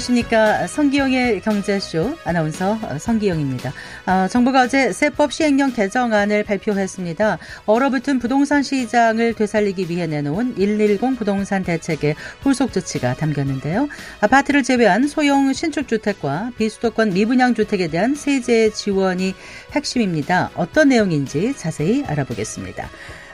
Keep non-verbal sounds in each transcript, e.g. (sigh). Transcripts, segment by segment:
안녕하십니까. 성기영의 경제쇼 아나운서 성기영입니다. 아, 정부가 어제 세법 시행령 개정안을 발표했습니다. 얼어붙은 부동산 시장을 되살리기 위해 내놓은 110 부동산 대책의 후속 조치가 담겼는데요. 아파트를 제외한 소형 신축주택과 비수도권 미분양 주택에 대한 세제 지원이 핵심입니다. 어떤 내용인지 자세히 알아보겠습니다.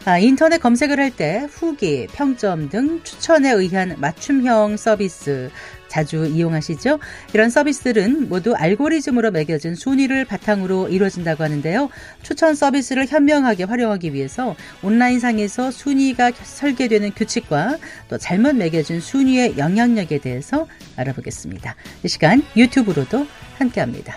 아, 인터넷 검색을 할 때 후기, 평점 등 추천에 의한 맞춤형 서비스 자주 이용하시죠? 이런 서비스들은 모두 알고리즘으로 매겨진 순위를 바탕으로 이루어진다고 하는데요. 추천 서비스를 현명하게 활용하기 위해서 온라인상에서 순위가 설계되는 규칙과 또 잘못 매겨진 순위의 영향력에 대해서 알아보겠습니다. 이 시간 유튜브로도 함께합니다.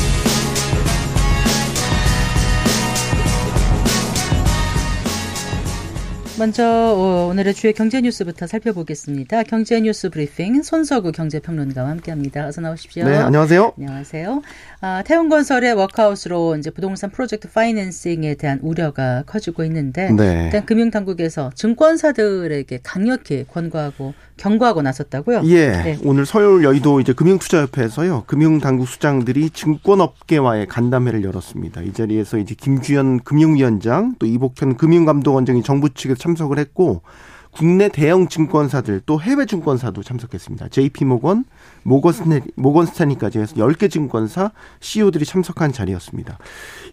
먼저 어, 오늘의 주요 경제 뉴스부터 살펴보겠습니다. 경제 뉴스 브리핑 손석우 경제평론가와 함께합니다. 어서 나오십시오. 네, 안녕하세요. 안녕하세요. 아, 태운건설의 워크아웃으로 이제 부동산 프로젝트 파이낸싱에 대한 우려가 커지고 있는데 네. 일단 금융당국에서 증권사들에게 강력히 권고하고 경고하고 나섰다고요? 예. 네. 오늘 서울 여의도 이제 금융투자협회에서요. 금융당국 수장들이 증권업계와의 간담회를 열었습니다. 이 자리에서 이제 김주현 금융위원장 또 이복현 금융감독원장이 정부 측에 참 석을 했고 국내 대형 증권사들 또 해외 증권사도 참석했습니다. JP모건, 모건스탠, 모건스탠리까지 해서 10개 증권사 CEO들이 참석한 자리였습니다.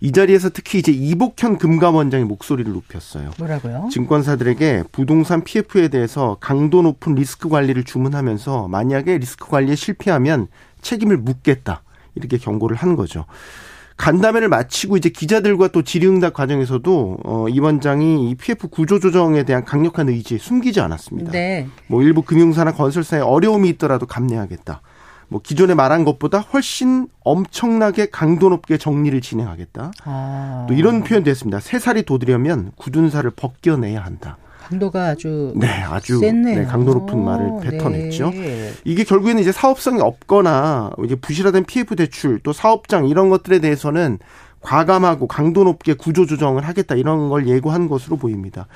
이 자리에서 특히 이제 이복현 금감원장이 목소리를 높였어요. 뭐라고요? 증권사들에게 부동산 PF에 대해서 강도 높은 리스크 관리를 주문하면서 만약에 리스크 관리에 실패하면 책임을 묻겠다. 이렇게 경고를 한 거죠. 간담회를 마치고 이제 기자들과 또 질의응답 과정에서도 어, 이 원장이 이 PF 구조 조정에 대한 강력한 의지 숨기지 않았습니다. 네. 뭐 일부 금융사나 건설사에 어려움이 있더라도 감내하겠다. 뭐 기존에 말한 것보다 훨씬 엄청나게 강도 높게 정리를 진행하겠다. 아. 또 이런 표현도 했습니다. 새 살이 돋으려면 굳은 살을 벗겨내야 한다. 강도가 아주 네 아주 네, 강도 높은 말을 뱉어냈죠. 네. 이게 결국에는 이제 사업성이 없거나 이제 부실화된 PF 대출 또 사업장 이런 것들에 대해서는 과감하고 강도 높게 구조 조정을 하겠다 이런 걸 예고한 것으로 보입니다.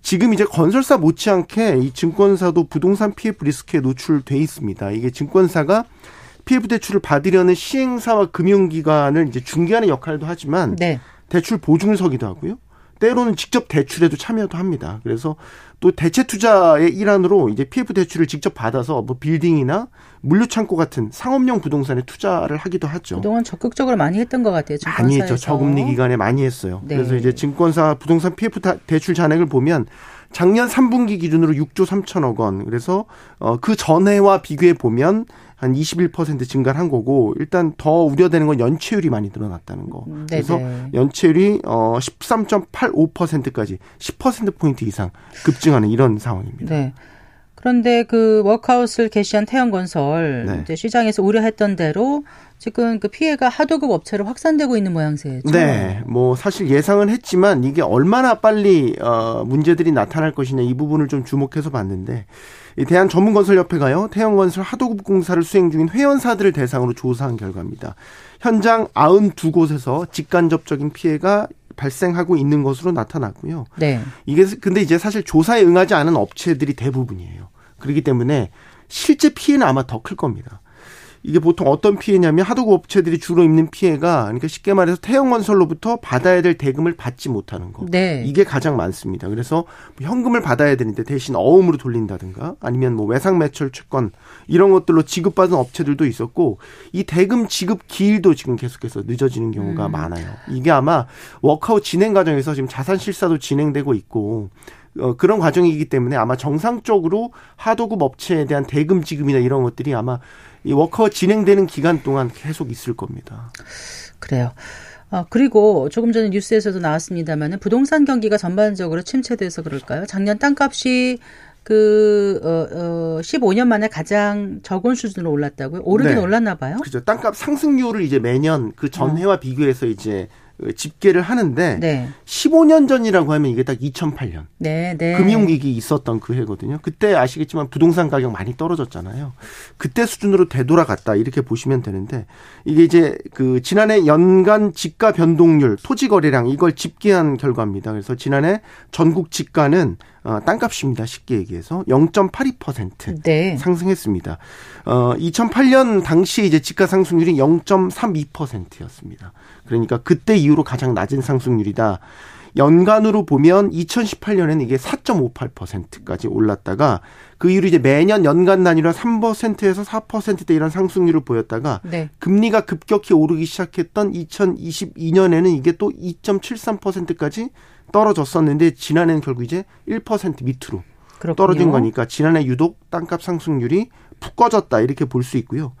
지금 이제 건설사 못지않게 이 증권사도 부동산 PF 리스크에 노출돼 있습니다. 이게 증권사가 PF 대출을 받으려는 시행사와 금융기관을 이제 중개하는 역할도 하지만 네. 대출 보증을 서기도 하고요. 때로는 직접 대출에도 참여도 합니다. 그래서 또 대체 투자의 일환으로 이제 PF 대출을 직접 받아서 뭐 빌딩이나 물류 창고 같은 상업용 부동산에 투자를 하기도 하죠. 그동안 적극적으로 많이 했던 것 같아요. 증권사에서. 많이 했죠. 저금리 기간에 많이 했어요. 네. 그래서 이제 증권사 부동산 PF 대출 잔액을 보면 작년 3분기 기준으로 6조 3천억 원. 그래서 어 그 전해와 비교해 보면 한 21% 증가를 한 거고 일단 더 우려되는 건 연체율이 많이 늘어났다는 거. 음, 그래서 연체율이 어 13.85%까지 10% 포인트 이상 급증하는 이런 상황입니다. 네. 그런데 그 워크아웃을 개시한 태양건설 네. 이제 시장에서 우려했던 대로 지금 그 피해가 하도급 업체로 확산되고 있는 모양새죠. 네, 뭐 사실 예상은 했지만 이게 얼마나 빨리 어 문제들이 나타날 것이냐 이 부분을 좀 주목해서 봤는데 이 대한 전문건설협회가요 태양건설 하도급 공사를 수행 중인 회원사들을 대상으로 조사한 결과입니다. 현장 92곳에서 직간접적인 피해가 발생하고 있는 것으로 나타났고요. 네. 이게 근데 이제 사실 조사에 응하지 않은 업체들이 대부분이에요. 그렇기 때문에 실제 피해는 아마 더 클 겁니다. 이게 보통 어떤 피해냐면 하도급 업체들이 주로 입는 피해가 그러니까 쉽게 말해서 태형건설로부터 받아야 될 대금을 받지 못하는 거. 네. 이게 가장 많습니다. 그래서 현금을 받아야 되는데 대신 어음으로 돌린다든가 아니면 뭐 외상 매출 채권 이런 것들로 지급받은 업체들도 있었고 이 대금 지급 기일도 지금 계속해서 늦어지는 경우가 음. 많아요. 이게 아마 워크아웃 진행 과정에서 지금 자산 실사도 진행되고 있고 어, 그런 과정이기 때문에 아마 정상적으로 하도급 업체에 대한 대금 지급이나 이런 것들이 아마 이 워크아웃 진행되는 기간 동안 계속 있을 겁니다. 그래요. 어, 그리고 조금 전에 뉴스에서도 나왔습니다만은 부동산 경기가 전반적으로 침체돼서 그럴까요? 작년 땅값이 그, 어, 어, 15년 만에 가장 적은 수준으로 올랐다고요? 오르긴 네. 올랐나 봐요? 그죠. 땅값 상승률을 이제 매년 그 전해와 어. 비교해서 이제 집계를 하는데 네. 15년 전이라고 하면 이게 딱 2008년 네, 네. 금융위기 있었던 그 해거든요. 그때 아시겠지만 부동산 가격 많이 떨어졌잖아요. 그때 수준으로 되돌아갔다 이렇게 보시면 되는데 이게 이제 그 지난해 연간 집가 변동률 토지 거래량 이걸 집계한 결과입니다. 그래서 지난해 전국 집가는 어, 땅값입니다. 쉽게 얘기해서 0.82% 네. 상승했습니다. 어, 2008년 당시 이제 집가 상승률이 0.32%였습니다. 그러니까 그때 이후로 가장 낮은 상승률이다. 연간으로 보면 2018년에는 이게 4.58%까지 올랐다가 그 이후로 이제 매년 연간 단위로 3%에서 4%대 이런 상승률을 보였다가 네. 금리가 급격히 오르기 시작했던 2022년에는 이게 또 2.73%까지 떨어졌었는데 지난해는 결국 이제 1% 밑으로 그렇군요. 떨어진 거니까 지난해 유독 땅값 상승률이 푹 꺼졌다 이렇게 볼 수 있고요.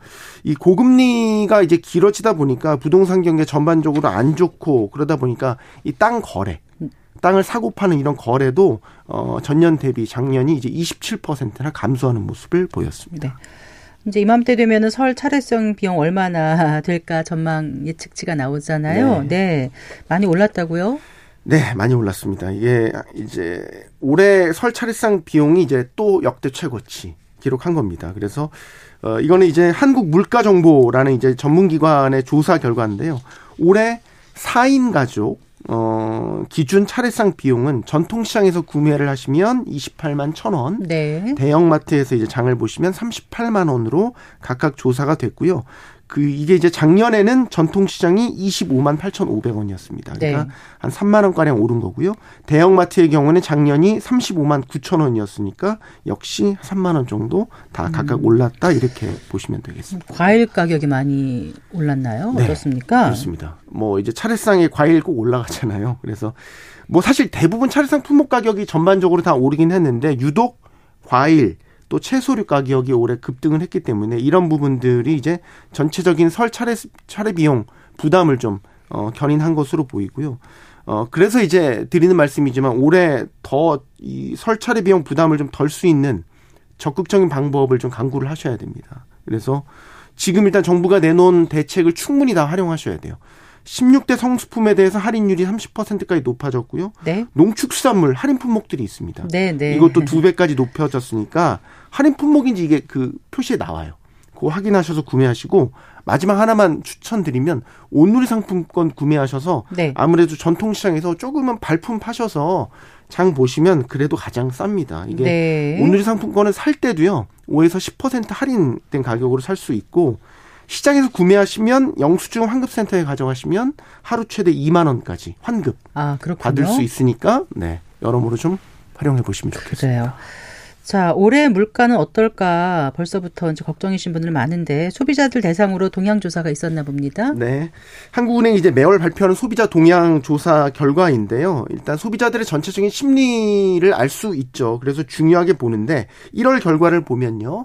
이 고금리가 이제 길어지다 보니까 부동산 경제 전반적으로 안 좋고 그러다 보니까 이 땅 거래 땅을 사고 파는 이런 거래도 어 전년 대비 작년이 이제 27%나 감소하는 모습을 보였습니다. 네. 이제 이맘때 되면은 설 차례성 비용 얼마나 될까 전망 예측치가 나오잖아요. 네. 네. 많이 올랐다고요? 네, 많이 올랐습니다. 이게 이제 올해 설 차례상 비용이 이제 또 역대 최고치 기록한 겁니다. 그래서 어 이거는 이제 한국 물가 정보라는 이제 전문 기관의 조사 결과인데요. 올해 4인 가족 어, 기준 차례상 비용은 전통 시장에서 구매를 하시면 28만 1천 원, 네. 대형 마트에서 이제 장을 보시면 38만 원으로 각각 조사가 됐고요. 그 이게 이제 작년에는 전통 시장이 25만 8,500원이었습니다. 그러니까 네. 한 3만 원가량 오른 거고요. 대형 마트의 경우는 작년이 35만 9천 원이었으니까 역시 3만 원 정도 다 음. 각각 음. 올랐다 이렇게 보시면 되겠습니다. 과일 가격이 많이 올랐나요? 네. 어떻습니까? 그렇습니다. 뭐 이제 차례상에 과일 꼭 올라가잖아요. 그래서 뭐 사실 대부분 차례상 품목 가격이 전반적으로 다 오르긴 했는데 유독 과일 또 채소류 가격이 올해 급등을 했기 때문에 이런 부분들이 이제 전체적인 설 차례 차례 비용 부담을 좀 어, 견인한 것으로 보이고요. 어, 그래서 이제 드리는 말씀이지만 올해 더 이 설 차례 비용 부담을 좀 덜 수 있는 적극적인 방법을 좀 강구를 하셔야 됩니다. 그래서 지금 일단 정부가 내놓은 대책을 충분히 다 활용하셔야 돼요. 16대 성수품에 대해서 할인율이 30%까지 높아졌고요. 네. 농축수산물 할인 품목들이 있습니다. 네, 네. 이것도 두 배까지 높여졌으니까 할인 품목인지 이게 그 표시에 나와요. 그거 확인하셔서 구매하시고 마지막 하나만 추천드리면 온누리 상품권 구매하셔서 네. 아무래도 전통시장에서 조금은 발품 파셔서 장 보시면 그래도 가장 쌉니다. 이게 네. 온누리 상품권은 살 때도요 5에서 10% 할인된 가격으로 살 수 있고 시장에서 구매하시면 영수증 환급센터에 가져가시면 하루 최대 2만 원까지 환급 아, 받을 수 있으니까 네 여러모로 좀 활용해 보시면 좋겠습니다. 그래요. 자, 올해 물가는 어떨까 벌써부터 이제 걱정이신 분들 많은데 소비자들 대상으로 동향 조사가 있었나 봅니다. 네. 한국은행이 이제 매월 발표하는 소비자 동향 조사 결과인데요. 일단 소비자들의 전체적인 심리를 알 수 있죠. 그래서 중요하게 보는데 1월 결과를 보면요.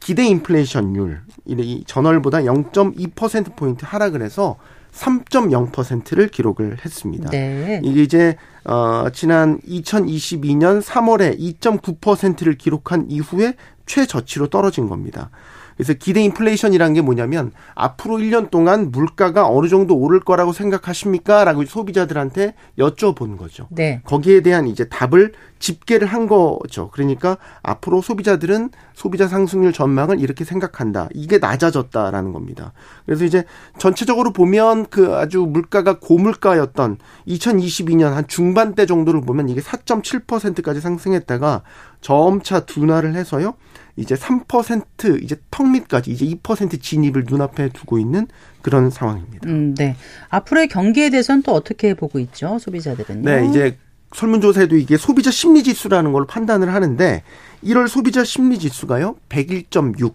기대 인플레이션율 이 전월보다 0.2% 포인트 하락을 해서 3.0%를 기록을 했습니다. 네. 이게 이제 어 지난 2022년 3월에 2.9%를 기록한 이후에 최저치로 떨어진 겁니다. 그래서 기대 인플레이션이라는 게 뭐냐면 앞으로 1년 동안 물가가 어느 정도 오를 거라고 생각하십니까? 라고 소비자들한테 여쭤본 거죠. 네. 거기에 대한 이제 답을 집계를 한 거죠. 그러니까 앞으로 소비자들은 소비자 상승률 전망을 이렇게 생각한다. 이게 낮아졌다라는 겁니다. 그래서 이제 전체적으로 보면 그 아주 물가가 고물가였던 2022년 한 중반대 정도를 보면 이게 4.7%까지 상승했다가 점차 둔화를 해서요. 이제 3% 이제 턱 밑까지 이제 2% 진입을 눈앞에 두고 있는 그런 상황입니다. 음, 네. 앞으로의 경기에 대해서는 또 어떻게 보고 있죠? 소비자들은요? 네, 이제 설문조사에도 이게 소비자 심리 지수라는 걸 판단을 하는데 1월 소비자 심리 지수가요. 101.6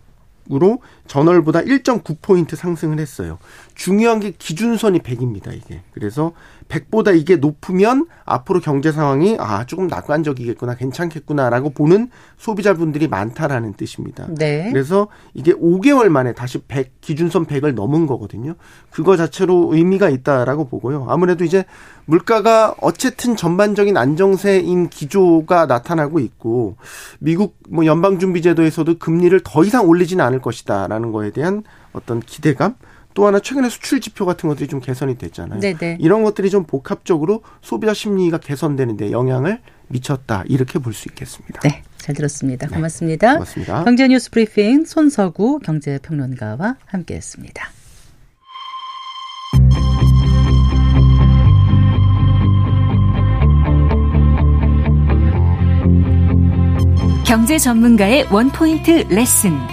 으로 전월보다 1.9포인트 상승을 했어요. 중요한 게 기준선이 100입니다, 이게. 그래서 100보다 이게 높으면 앞으로 경제 상황이 아, 조금 낙관적이겠구나, 괜찮겠구나라고 보는 소비자분들이 많다라는 뜻입니다. 네. 그래서 이게 5개월 만에 다시 100, 기준선 100을 넘은 거거든요. 그거 자체로 의미가 있다라고 보고요. 아무래도 이제 물가가 어쨌든 전반적인 안정세인 기조가 나타나고 있고 미국 뭐 연방준비제도에서도 금리를 더 이상 올리지는 않을 것이다라는 거에 대한 어떤 기대감 또 하나 최근에 수출 지표 같은 것들이 좀 개선이 됐잖아요. 네네. 이런 것들이 좀 복합적으로 소비자 심리가 개선되는데 영향을 미쳤다 이렇게 볼 수 있겠습니다. 네, 잘 들었습니다. 고맙습니다. 네, 고맙습니다. 경제뉴스 브리핑 손서구 경제평론가와 함께했습니다. 경제 전문가의 원포인트 레슨.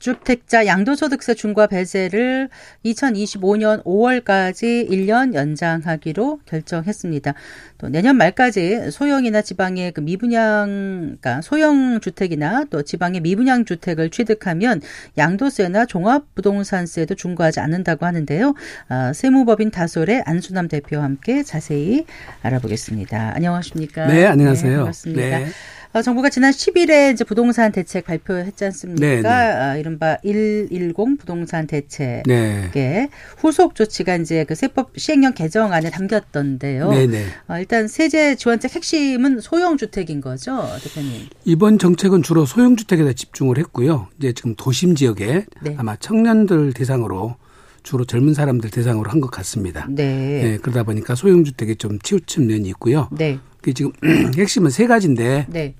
주택자 양도소득세 중과 배제를 2025년 5월까지 1년 연장하기로 결정했습니다. 또 내년 말까지 소형이나 지방의 그 미분양, 그러니까 소형 주택이나 또 지방의 미분양 주택을 취득하면 양도세나 종합부동산세도 중과하지 않는다고 하는데요. 아, 세무법인 다솔의 안수남 대표와 함께 자세히 알아보겠습니다. 안녕하십니까? 네, 안녕하세요. 네, 반갑습니다. 네. 어, 정부가 지난 10일에 이제 부동산 대책 발표했지 않습니까? 네, 네. 아, 이른바 110 부동산 대책의 네. 후속 조치가 이제 그 세법 시행령 개정안에 담겼던데요. 네네. 어, 일단 세제 지원책 핵심은 소형 주택인 거죠, 대표님. 이번 정책은 주로 소형 주택에다 집중을 했고요. 이제 지금 도심 지역에 네. 아마 청년들 대상으로 주로 젊은 사람들 대상으로 한 것 같습니다. 네. 네, 그러다 보니까 소형 주택에 좀 치우친 면이 있고요. 네. 그 지금 (clears throat) 핵심은 세 가지인데 네.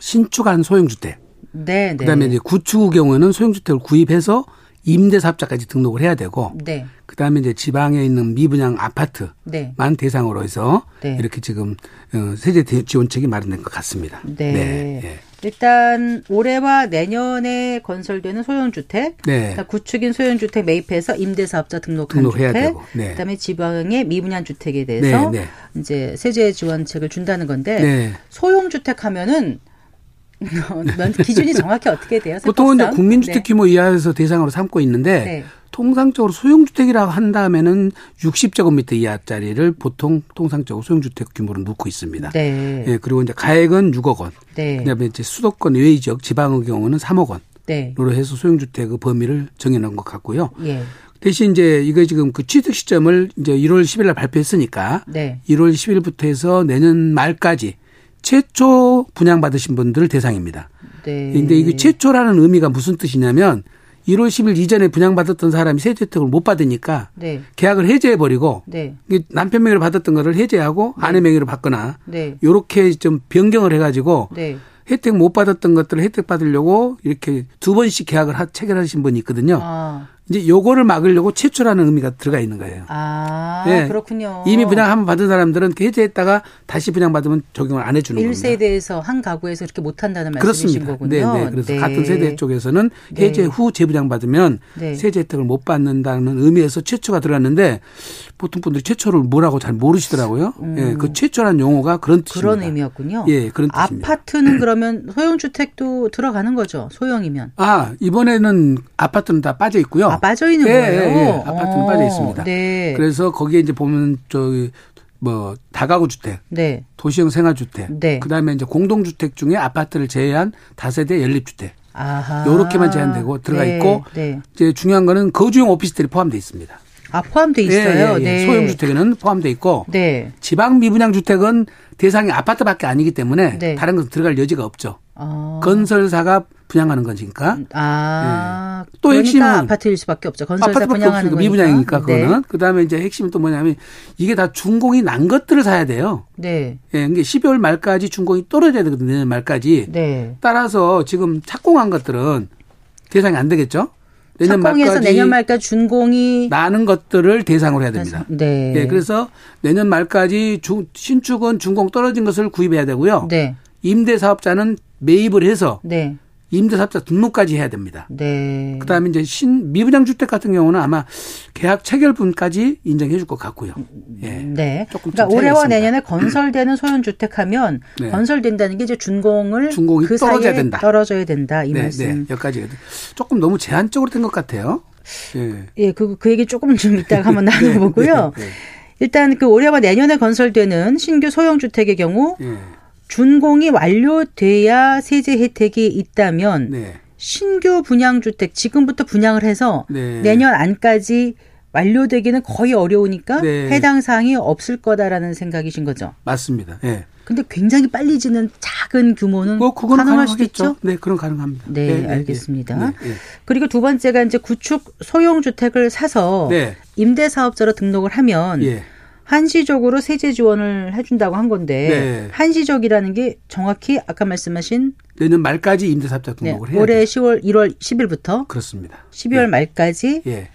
신축한 소형 주택. 네. 네. 그다음에 이제 구축의 경우에는 소형 주택을 구입해서 임대 사업자까지 등록을 해야 되고 네. 그다음에 이제 지방에 있는 미분양 아파트만 네. 대상으로 해서 네. 이렇게 지금 어, 세제 대- 지원책이 마련된 것 같습니다. 네. 예. 일단 올해와 내년에 건설되는 소형주택, 네. 그러니까 구축인 소형주택 매입해서 임대사업자 등록한 등록해야 주택, 되고, 네. 그다음에 지방의 미분양 주택에 대해서 네, 네. 이제 세제 지원책을 준다는 건데 네. 소형주택 하면은 면- 기준이 정확히 어떻게 돼요? 보통은 이제? 국민주택 규모 이하에서 대상으로 삼고 있는데 네. 통상적으로 소형주택이라고 한다면은 60제곱미터 이하짜리를 보통 통상적으로 소형주택 규모로 놓고 있습니다. 네. 예, 그리고 이제 가액은 6억 원. 네. 그다음에 이제 수도권 외의 지역 지방의 경우는 3억 원 으로 네. 해서 소형주택의 범위를 정해놓은 것 같고요. 예. 대신 이제 이거 지금 그 취득 시점을 이제 1월 10일 날 발표했으니까 네. 1월 10일부터 해서 내년 말까지 최초 분양받으신 분들 대상입니다. 네. 근데 이게 최초라는 의미가 무슨 뜻이냐면 1월 10일 이전에 분양받았던 사람이 세제 혜택을 못 받으니까 네. 계약을 해제해 버리고 네. 남편 명의로 받았던 거를 해제하고 아내 명의로 받거나 네. 요렇게 좀 변경을 해 가지고 네. 혜택 못 받았던 것들을 혜택 받으려고 이렇게 두 번씩 계약을 하, 체결하신 분이 있거든요. 아. 이제 요거를 막으려고 최초라는 의미가 들어가 있는 거예요. 아, 예. 그렇군요. 이미 분양 한번 받은 사람들은 그 해제했다가 다시 분양 받으면 적용을 안 해주는 겁니다. 1세대에서 한 가구에서 그렇게 못한다는 말씀이신 그렇습니다. 거군요. 네, 네. 그래서 네. 같은 세대 쪽에서는 네. 해제 후 재분양 받으면 네. 세제 혜택을 못 받는다는 의미에서 최초가 들어갔는데 보통 분들이 최초를 뭐라고 잘 모르시더라고요. 예, 그 최초란 용어가 그런 뜻입니다. 음. 그런 의미였군요. 예, 그런 뜻입니다. 아파트는 그러면 소형 주택도 들어가는 거죠. 소형이면. 아, 이번에는 아파트는 다 빠져 있고요. 아, 빠져 있는 예, 거예요? 예, 예. 아파트는 어, 빠져 있습니다. 네. 그래서 거기에 이제 보면 저기 뭐 다가구 주택, 네. 도시형 생활 주택, 네. 그다음에 이제 공동 주택 중에 아파트를 제외한 다세대 연립 주택 아하. 요렇게만 제한되고 들어가 네, 있고 네. 이제 중요한 거는 거주용 오피스텔이 포함되어 있습니다. 아, 포함돼 있어요. 예, 예, 예. 네. 소형 주택에는 포함되어 있고 네. 지방 미분양 주택은 대상이 아파트밖에 아니기 때문에 네. 다른 것은 들어갈 여지가 없죠. 어. 건설사가 분양하는 거니까. 아. 또 그러니까 핵심은 아파트일 수밖에 없죠. 건설사 아파트밖에 분양하는 거니까. 미분양이니까 네. 그거는. 그다음에 이제 핵심은 또 뭐냐면 이게 다 준공이 난 것들을 사야 돼요. 네. 예, 이게 12월 말까지 준공이 떨어져야 되거든요. 내년 말까지. 네. 따라서 지금 착공한 것들은 대상이 안 되겠죠. 내년 착공해서 말까지 내년 말까지 준공이 나는 것들을 대상으로 해야 됩니다. 네. 예, 그래서 내년 말까지 주- 신축은 준공 떨어진 것을 구입해야 되고요. 네. 임대 사업자는 매입을 해서 네. 임대 사업자 등록까지 해야 됩니다. 네. 그다음에 이제 신 미분양 주택 같은 경우는 아마 계약 체결분까지 인정해 줄 것 같고요. 예. 네. 조금 그러니까 좀 올해와. 내년에 건설되는 소형 주택하면 (clears throat) 네. 건설된다는 게 이제 준공을 준공이 그 떨어져야 된다. 떨어져야 된다 이 네, 말씀. 네. 여기까지 조금 너무 제한적으로 된 것 같아요. 예. 예, 그, 그 얘기 조금 좀 이따가 한번 (laughs) 나눠보고요. 네, 네. 일단 그 올해와 내년에 건설되는 신규 소형 주택의 경우 예. 준공이 완료돼야 세제 혜택이 있다면 네. 신규 분양 주택 지금부터 분양을 해서 네. 내년 안까지 완료되기는 거의 어려우니까 네. 해당 사항이 없을 거다라는 생각이신 거죠. 맞습니다. 예. 근데 굉장히 빨리 지는 작은 규모는 뭐 가능할 수도 가능하겠죠. 있죠. 네, 그런 가능합니다. 네, 알겠습니다. 네, 네. 그리고 두 번째가 이제 구축 소형 주택을 사서 네. 임대 사업자로 등록을 하면 예. 한시적으로 세제 지원을 해준다고 한 건데 네. 한시적이라는 게 정확히 아까 말씀하신 내년 말까지 임대사업자 네, 등록을 해야 올해 돼요. 10월 1월 10일부터 그렇습니다. 12월 말까지 예.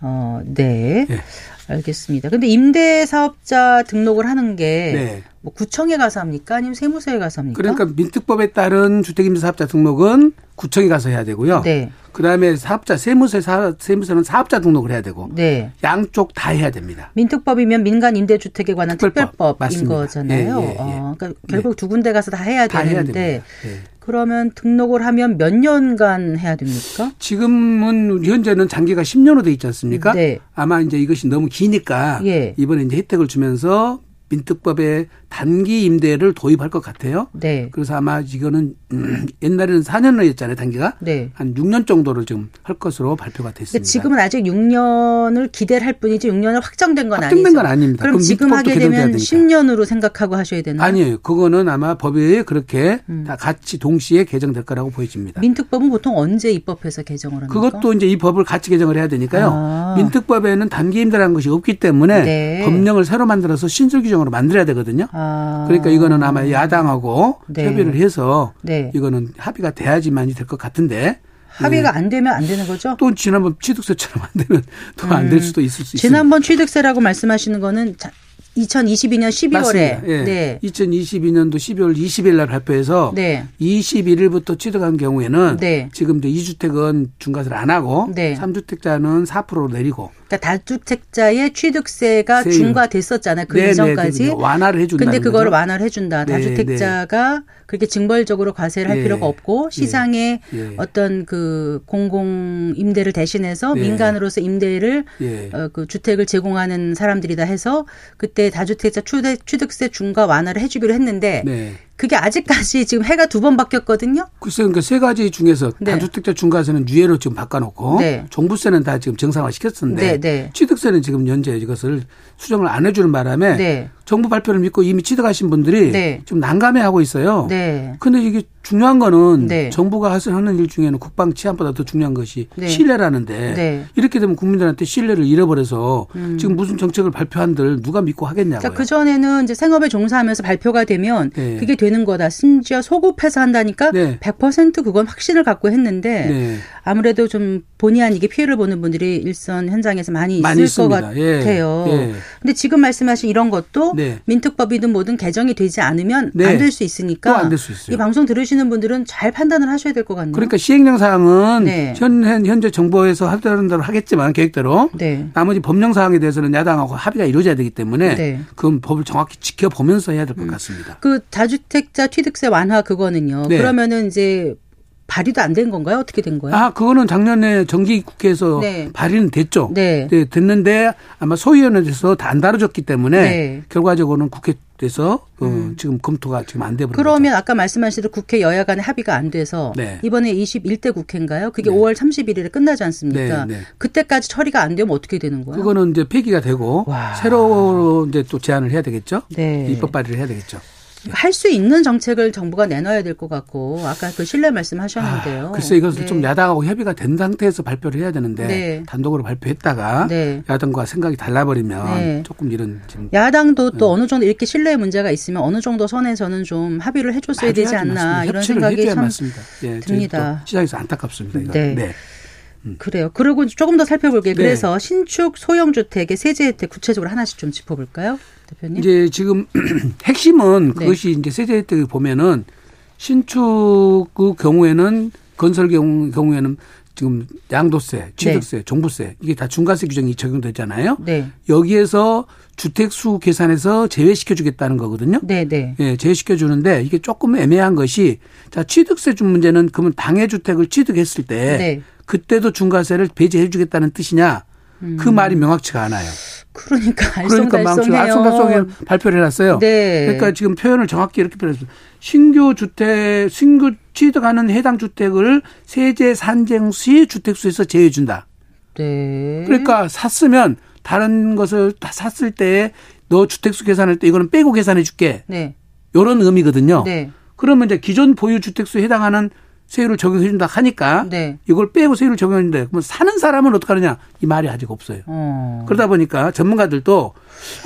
어, 네. 예. 알겠습니다. 근데 임대 사업자 등록을 하는 게 네. 뭐 구청에 가서 합니까? 아니면 세무서에 가서 합니까? 그러니까 민특법에 따른 주택임대사업자 등록은 구청에 가서 해야 되고요. 네. 그다음에 사업자 세무서에 사, 세무서는 사업자 등록을 해야 되고 네. 양쪽 다 해야 됩니다. 민특법이면 민간 임대 주택에 관한 특별법. 특별법인 맞습니다. 거잖아요. 예, 예, 예. 어, 그러니까 결국 두 군데 가서 다 해야 다 해야 되는데. 예. 그러면 등록을 하면 몇 년간 해야 됩니까? 지금은 현재는 장기가 10년으로 돼 있지 않습니까? 네. 아마 이제 이것이 너무 기니까 예. 이번에 이제 혜택을 주면서 민특법에 단기 임대를 도입할 것 같아요. 네. 그래서 아마 이거는 음, 옛날에는 4년이었잖아요, 단기가. 네. 한 6년 정도를 지금 할 것으로 발표가 됐습니다. 지금은 아직 6년을 기대를 할 뿐이지 6년을 확정된 건 확정된 아니죠. 건 아닙니다. 그럼 그럼 지금 하게 되면 되니까. 10년으로 생각하고 하셔야 되나요? 아니에요. 그거는 아마 법에 그렇게 음. 다 같이 동시에 개정될 거라고 보여집니다. 민특법은 보통 언제 입법해서 개정을 합니까? 그것도 이제 이 법을 같이 개정을 해야 되니까요. 아. 민특법에는 단기 임대라는 것이 없기 때문에 네. 법령을 새로 만들어서 신설 규정으로 만들어야 되거든요. 아. 그러니까 이거는 아마 야당하고 네. 협의를 해서 네. 이거는 합의가 돼야지만이 될 것 같은데 합의가 안 되면 안 되는 거죠? 또 지난번 취득세처럼 안 되면 또 안될 수도 있을 수. 음. 지난번 취득세라고 말씀하시는 거는 자- 2022년 12월에 맞습니다. 예. 네. 2022년도 12월 20일 날 발표해서 네. 21일부터 취득한 경우에는 네. 지금 이제 2주택은 중과세를 안 하고 네. 3주택자는 4%로 내리고 그러니까 다주택자의 취득세가 세율. 중과됐었잖아요. 그 네, 이전까지. 네, 네. 완화를 해준다는 근데 그거를 거죠. 완화를 해준다. 네, 다주택자가 그렇게 징벌적으로 과세를 할 예. 필요가 없고 시장에 예. 어떤 그 공공 임대를 대신해서 네. 민간으로서 임대를 예. 어, 그 주택을 제공하는 사람들이다 해서 그때 다주택자 취득, 취득세 중과 완화를 해주기로 했는데 네. 그게 아직까지 지금 해가 두 번 바뀌었거든요. 글쎄 그러니까 세 가지 중에서 네. 다주택자 중과세는 유예로 지금 바꿔놓고 네. 종부세는 다 지금 정상화 시켰었는데 네, 네. 취득세는 지금 현재 이것을 수정을 안 해주는 바람에 네. 정부 발표를 믿고 이미 취득하신 분들이 네. 좀 난감해하고 있어요. 네. 근데 이게 중요한 거는 네. 정부가 하는 일 중에는 국방 치안보다 더 중요한 것이 네. 신뢰라는데 네. 음. 이렇게 되면 국민들한테 신뢰를 잃어버려서 지금 무슨 정책을 발표한들 누가 믿고 하겠냐고요. 그러니까 그 전에는 이제 생업에 종사하면서 발표가 되면 네. 그게 되는 거다. 심지어 소급해서 한다니까 네. 100% 그건 확신을 갖고 했는데 네. 아무래도 좀 본의 아니게 피해를 보는 분들이 일선 현장에서 많이 있을 많이 것 있습니다. 예. 같아요. 예. 근데 지금 말씀하신 이런 것도 네. 민특법이든 뭐든 개정이 되지 않으면 네. 안될 수 있으니까 또안될 수 있어요. 이 방송 들으 시는 분들은 잘 판단을 하셔야 될 것 같네요. 그러니까 시행령 사항은 네. 현, 현- 현재 정부에서 하자는 대로 하겠지만 계획대로 네. 나머지 법령 사항에 대해서는 야당하고 합의가 이루어져야 되기 때문에 네. 그건 법을 정확히 지켜보면서 해야 될 것 같습니다. 그 다주택자 취득세 완화 그거는요. 네. 그러면은 이제 발의도 안 된 건가요? 어떻게 된 거예요? 아, 그거는 작년에 정기 국회에서 네. 발의는 됐죠. 네. 됐는데 아마 소위원회에서 다 안 다뤄졌기 때문에 네. 음. 결과적으로는 국회 에서 어, 지금 검토가 지금 안 돼버린 그러면 아까 말씀하신 대로 국회 여야 간에 합의가 안 돼서 네. 이번에 21대 국회인가요? 그게 5월 31일에 끝나지 않습니까? 네, 네. 그때까지 처리가 안 되면 어떻게 되는 거예요? 그거는 이제 폐기가 되고 와. 새로 이제 또 제안을 해야 되겠죠. 네. 입법 발의를 해야 되겠죠. 할 수 있는 정책을 정부가 내놔야 될 것 같고 아까 그 신뢰 말씀하셨는데요. 아, 글쎄 이것을 네. 좀 야당하고 협의가 된 상태에서 발표를 해야 되는데 네. 단독으로 발표했다가 네. 야당과 생각이 달라버리면 네. 조금 이런 지금 야당도 네. 또 어느 정도 이렇게 신뢰의 문제가 있으면 어느 정도 선에서는 좀 합의를 해줬어야 되지 않나 맞습니다. 이런 생각이 참 맞습니다. 예, 듭니다. 시장에서 안타깝습니다. 이거. 네. 네. 그래요. 그리고 조금 더 살펴볼게요. 네. 그래서 신축 소형 주택의 세제 혜택 구체적으로 하나씩 좀 짚어볼까요, 대표님? 이제 지금 (clears throat) 핵심은 네. 그것이 이제 세제 혜택을 보면은 신축 그 경우에는 건설 경우, 경우에는 지금 양도세, 취득세, 종부세 이게 다 중과세 규정이 적용되잖아요. 네, 여기에서 주택수 계산에서 제외시켜 주겠다는 거거든요. 네, 네. 예, 제외시켜 주는데 이게 조금 애매한 것이 자, 취득세 준 문제는 그러면 당해 주택을 취득했을 때 네. 그때도 중과세를 배제해 주겠다는 뜻이냐? 그 말이 명확치가 않아요. 그러니까 그러니까 알쏭달쏭해요. 알쏭달쏭 발표를 해놨어요. 네. 그러니까 지금 표현을 정확히 이렇게 표현했어요. 신규 주택, 신규 취득하는 해당 주택을 세제 산정 시 주택수에서 제외해준다. 네. 그러니까 샀으면 다른 것을 다 샀을 때 너 주택수 계산할 때 이거는 빼고 계산해 줄게. 네. 이런 의미거든요. 네. 그러면 이제 기존 보유 주택수에 해당하는 세율을 적용해 준다 하니까 네. 이걸 빼고 세율을 적용했는데 그러면 사는 사람은 어떻게 하느냐 이 말이 아직 없어요. 어. 그러다 보니까 전문가들도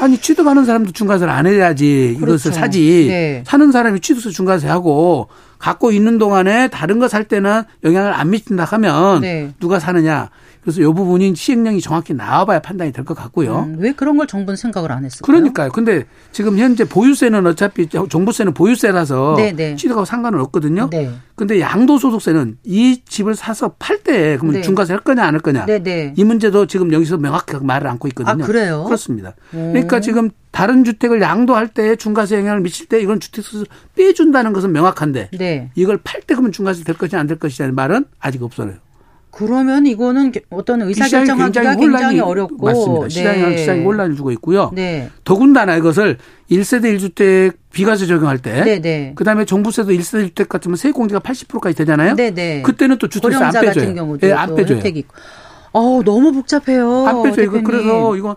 아니 취득하는 사람도 중과세를 안 해야지 그렇죠. 이것을 사지 네. 사는 사람이 취득세 중과세 하고 갖고 있는 동안에 다른 거 살 때는 영향을 안 미친다 하면 네. 누가 사느냐 그래서 이 부분이 시행령이 정확히 나와봐야 판단이 될 것 같고요. 음, 왜 그런 걸 정부는 생각을 안 했을까요? 그러니까요. 근데 지금 현재 보유세는 어차피 종부세는 보유세라서 네, 네. 취득하고 상관은 없거든요. 네. 근데 양도소득세는 이 집을 사서 팔 때 그러면 네. 중과세 할 거냐 안 할 거냐. 네, 네. 이 문제도 지금 여기서 명확하게 말을 안고 있거든요. 아, 그래요? 그렇습니다. 음. 그러니까 지금 다른 주택을 양도할 때 중과세 영향을 미칠 때 이건 주택수를 빼준다는 것은 명확한데 네. 이걸 팔 때 그러면 중과세 될 것이냐 안될 것이냐는 말은 아직 없어요. 그러면 이거는 게- 어떤 의사결정하기가 굉장히, 어렵고 맞습니다. 시장이 네. 시장이 혼란을 주고 있고요. 네. 더군다나 이것을 1세대 1주택 비과세 적용할 때 네, 네. 그다음에 종부세도 1세대 1주택 같으면 세액 공제가 80%까지 되잖아요. 네, 네. 그때는 또 주택세 안 고령자 빼줘요. 같은 경우도 예, 안또 빼줘요. 혜택이 있고. 어우, 너무 복잡해요. 안 빼줘요. 대표님. 그래서 이거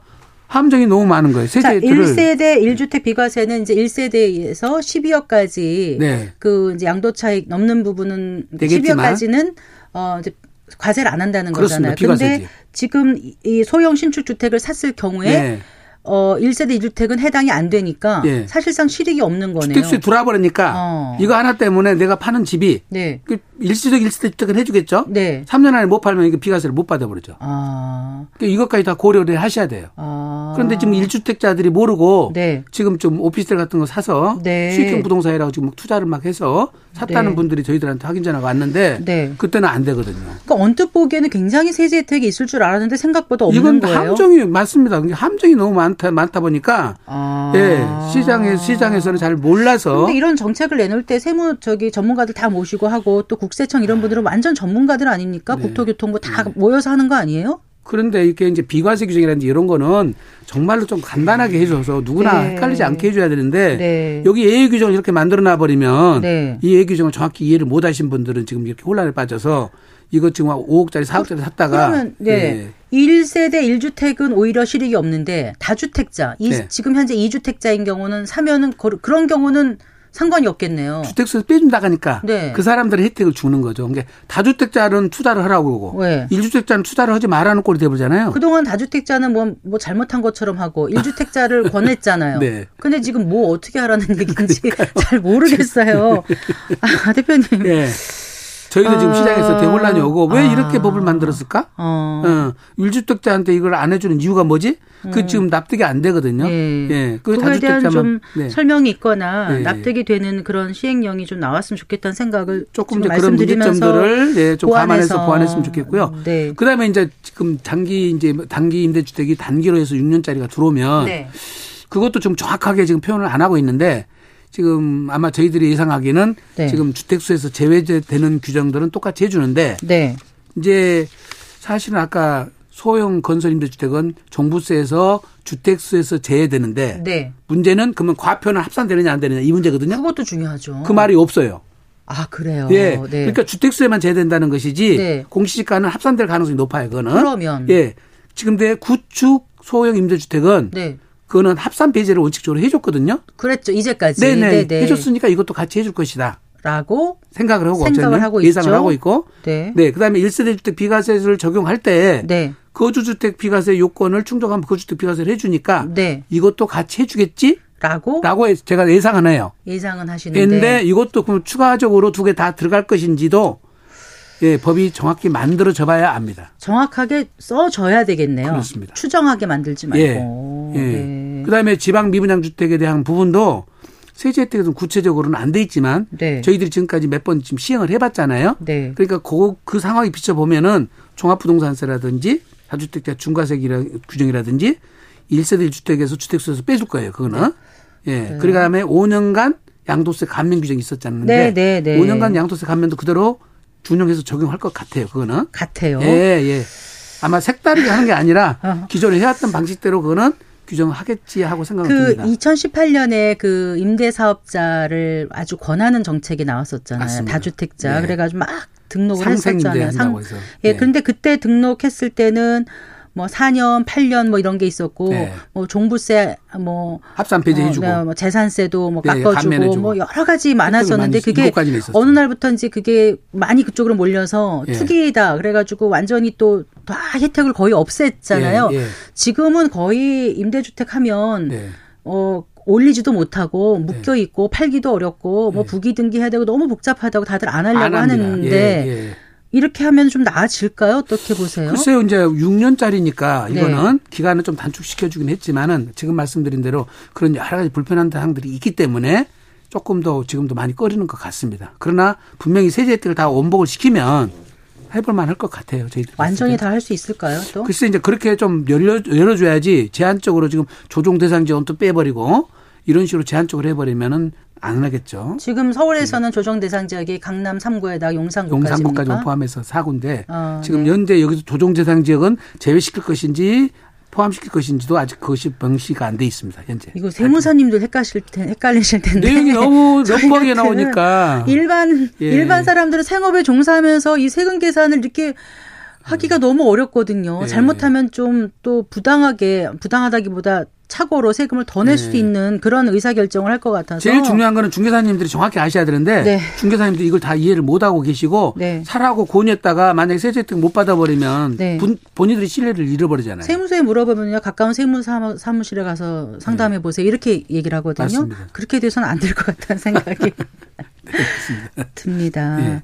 함정이 너무 많은 거예요. 자, 세제들을 1세대 1주택 비과세는 이제 1세대에서 12억까지 네. 그 이제 양도 차익 넘는 부분은 되겠지만. 12억까지는 어 이제 과세를 안 한다는 그렇습니다. 거잖아요. 근데 비과세지. 지금 이- 이 소형 신축 주택을 샀을 경우에 네. 어 1세대 1주택은 해당이 안 되니까 예. 사실상 실익이 없는 거네요. 주택수에 들어와버리니까 어. 이거 하나 때문에 내가 파는 집이 네. 그 일시적 1세대 주택은 해주겠죠. 네. 3년 안에 못 팔면 이거 비과세를 못 받아버리죠. 아. 그러니까 이것까지 다 고려를 하셔야 돼요. 아. 그런데 지금 1주택자들이 모르고 네. 지금 좀 오피스텔 같은 거 사서 네. 수익형 부동산이라고 지금 막 투자를 막 해서 샀다는 네. 분들이 저희들한테 확인 전화가 왔는데 네. 그때는 안 되거든요. 그러니까 언뜻 보기에는 굉장히 세제 혜택이 있을 줄 알았는데 생각보다 없는 이건 거예요. 함정이 맞습니다. 함정이 너무 많다 많다 보니까 아. 예 시장에 시장에서는 잘 몰라서 근데 이런 정책을 내놓을 때 세무 저기 전문가들 다 모시고 하고 또 국세청 이런 분들은 완전 전문가들 아닙니까? 네. 국토교통부 다 모여서 하는 거 아니에요? 그런데 이게 이제 비과세 규정이라든지 이런 거는 정말로 좀 간단하게 해줘서 누구나 네. 헷갈리지 않게 해줘야 되는데 네. 여기 예외 규정을 이렇게 만들어 놔버리면 네. 이 예외 규정을 정확히 이해를 못 하신 분들은 지금 이렇게 혼란에 빠져서 이거 지금 5억짜리 4억짜리 샀다가 그러면 네. 예. 1세대 1주택은 오히려 실익이 없는데 다주택자, 이, 네. 지금 현재 2주택자인 경우는 사면은 거- 그런 경우는 상관이 없겠네요. 주택수에서 빼준다 하니까 네. 그 사람들의 혜택을 주는 거죠. 그러니까 다주택자는 투자를 하라고 그러고 왜? 1주택자는 투자를 하지 말라는 꼴이 돼버리잖아요. 그동안 다주택자는 뭐, 뭐 잘못한 것처럼 하고 1주택자를 (laughs) 권했잖아요. 네. 근데 지금 뭐 어떻게 하라는 얘기인지 잘 모르겠어요. (laughs) 아, 대표님. 예. 저희도 지금 아. 시장에서 대혼란이 오고 왜 아. 이렇게 법을 만들었을까? 어. 어, 1주택자한테 이걸 안 해주는 이유가 뭐지? 그 지금 납득이 안 되거든요. 음. 예. 예. 그 그거에 대한 좀 네. 설명이 있거나 네. 납득이 되는 그런 시행령이 좀 나왔으면 좋겠다는 생각을 조금 이제 그런 문제점들을 예, 좀 감안해서 보완해서. 보완했으면 좋겠고요. 네. 그다음에 이제 지금 단기 이제 단기 임대주택이 단기로 해서 6년짜리가 들어오면 네. 그것도 좀 정확하게 지금 표현을 안 하고 있는데 지금 아마 저희들이 예상하기에는 네. 지금 주택수에서 제외되는 규정들은 똑같이 해주는데 네. 이제 사실은 아까 소형 건설 임대주택은 종부세에서 주택수에서 제외되는데 네. 문제는 그러면 과표는 합산되느냐 안 되느냐 이 문제거든요. 그것도 중요하죠. 그 말이 없어요. 아, 그래요. 예. 네. 그러니까 주택수에만 제외된다는 것이지 네. 공시지가는 합산될 가능성이 높아요. 그거는. 그러면. 예. 지금 내 구축 소형 임대주택은 네. 그거는 합산 배제를 원칙적으로 해줬거든요. 그랬죠. 이제까지. 네네. 네네. 해줬으니까 이것도 같이 해줄 것이다. 라고 생각을 하고 생각을 하고 예상을 있죠. 하고 있고. 네. 네. 그다음에 1세대 주택 비과세를 적용할 때 네. 거주주택 비과세 요건을 충족하면 거주주택 비과세를 해 주니까 네. 이것도 같이 해 주겠지? 라고 라고 해- 제가 예상하네요. 예상은 하시는데 근데 이것도 그럼 추가적으로 두 개 다 들어갈 것인지도 예, 법이 정확히 만들어져 봐야 압니다. 정확하게 써줘야 되겠네요. 그렇습니다. 추정하게 만들지 말고. 예. 예. 네. 그다음에 지방 미분양 주택에 대한 부분도 세제 혜택이 좀 구체적으로는 안 돼 있지만 네. 저희들이 지금까지 몇 번 지금 시행을 해봤잖아요. 네. 그러니까 그, 그 상황에 비춰 보면은 종합부동산세라든지 다주택자 중과세기라 규정이라든지 1세대 1주택에서 주택수에서 빼줄 거예요. 그거는. 예. 그 다음에 5년간 양도세 감면 규정이 있었잖아요. 네, 네, 네. 5년간 양도세 감면도 그대로 준용해서 적용할 것 같아요. 그거는. 같아요. 예, 예. 아마 색다르게 하는 게 아니라 (laughs) 어. 기존에 해왔던 방식대로 그거는 규정하겠지 하고 생각을 그 듭니다. 2018년에 그 임대 사업자를 아주 권하는 정책이 나왔었잖아요. 맞습니다. 다주택자. 네. 그래가지고 막 등록을 했었잖아요. 해서. 예, 네. 그런데 그때 등록했을 때는 뭐 4년, 8년 뭐 이런 게 있었고 네. 뭐 종부세 뭐 합산 폐지 어, 해주고 네, 뭐 재산세도 뭐 네, 깎아주고 감면해주고. 뭐 여러 가지 많았었는데 그게. 어느 날부터인지 그게 많이 그쪽으로 몰려서 예. 투기다 그래 가지고 완전히 또 다 혜택을 거의 없앴잖아요. 예, 예. 지금은 거의 임대주택 하면 네. 어 올리지도 못하고 묶여 있고 팔기도 어렵고 뭐 네. 부기 등기해야 되고 너무 복잡하다고 다들 안 하려고 안. 하는데 예, 예. 이렇게 하면 좀 나아질까요? 어떻게 보세요? 글쎄요, 이제 6년짜리니까 네. 이거는 기간을 좀 단축시켜주긴 했지만은 지금 말씀드린 대로 그런 여러 가지 불편한 사항들이 있기 때문에 조금 더 지금도 많이 꺼리는 것 같습니다. 그러나 분명히 세제 혜택을 다 원복을 시키면 해볼만 할 것 같아요. 저희들. 완전히 다 할 수 있을까요? 또 글쎄 이제 그렇게 좀 열려, 열어줘야지 제한적으로 지금 조정 대상 지원 또 빼버리고 이런 식으로 제한적으로 해버리면은 안 하겠죠. 지금 서울에서는 조정 대상 지역이 강남 3구에다 용산구까지입니까? 용산구까지 포함해서 4군데 어, 지금 네. 현재 여기서 조정 대상 지역은 제외시킬 것인지 포함시킬 것인지도 아직 그것이 명시가 안 돼 있습니다. 현재. 이거 세무사님들 헷갈리실 텐 헷갈리실 텐데 내용이 너무 (laughs) 저희 넉넉하게 같은 나오니까 일반 예. 일반 사람들은 생업에 종사하면서 이 세금 계산을 이렇게 하기가 너무 어렵거든요. 예. 잘못하면 좀 또 부당하게 부당하다기보다 착오로 세금을 더 낼 수도 예. 있는 그런 의사 결정을 할 것 같아서 제일 중요한 거는 중개사님들이 정확히 아셔야 되는데 네. 중개사님들이 이걸 다 이해를 못 하고 계시고 네. 사라고 권유했다가 만약에 세제 혜택 못 받아버리면 네. 본, 본인들이 신뢰를 잃어버리잖아요. 세무서에 물어보면요 가까운 세무사 사무실에 가서 상담해 보세요 이렇게 얘기를 하거든요. 네. 맞습니다. 그렇게 돼서는 안 될 것 같다는 생각이 (laughs) 듭니다. 네.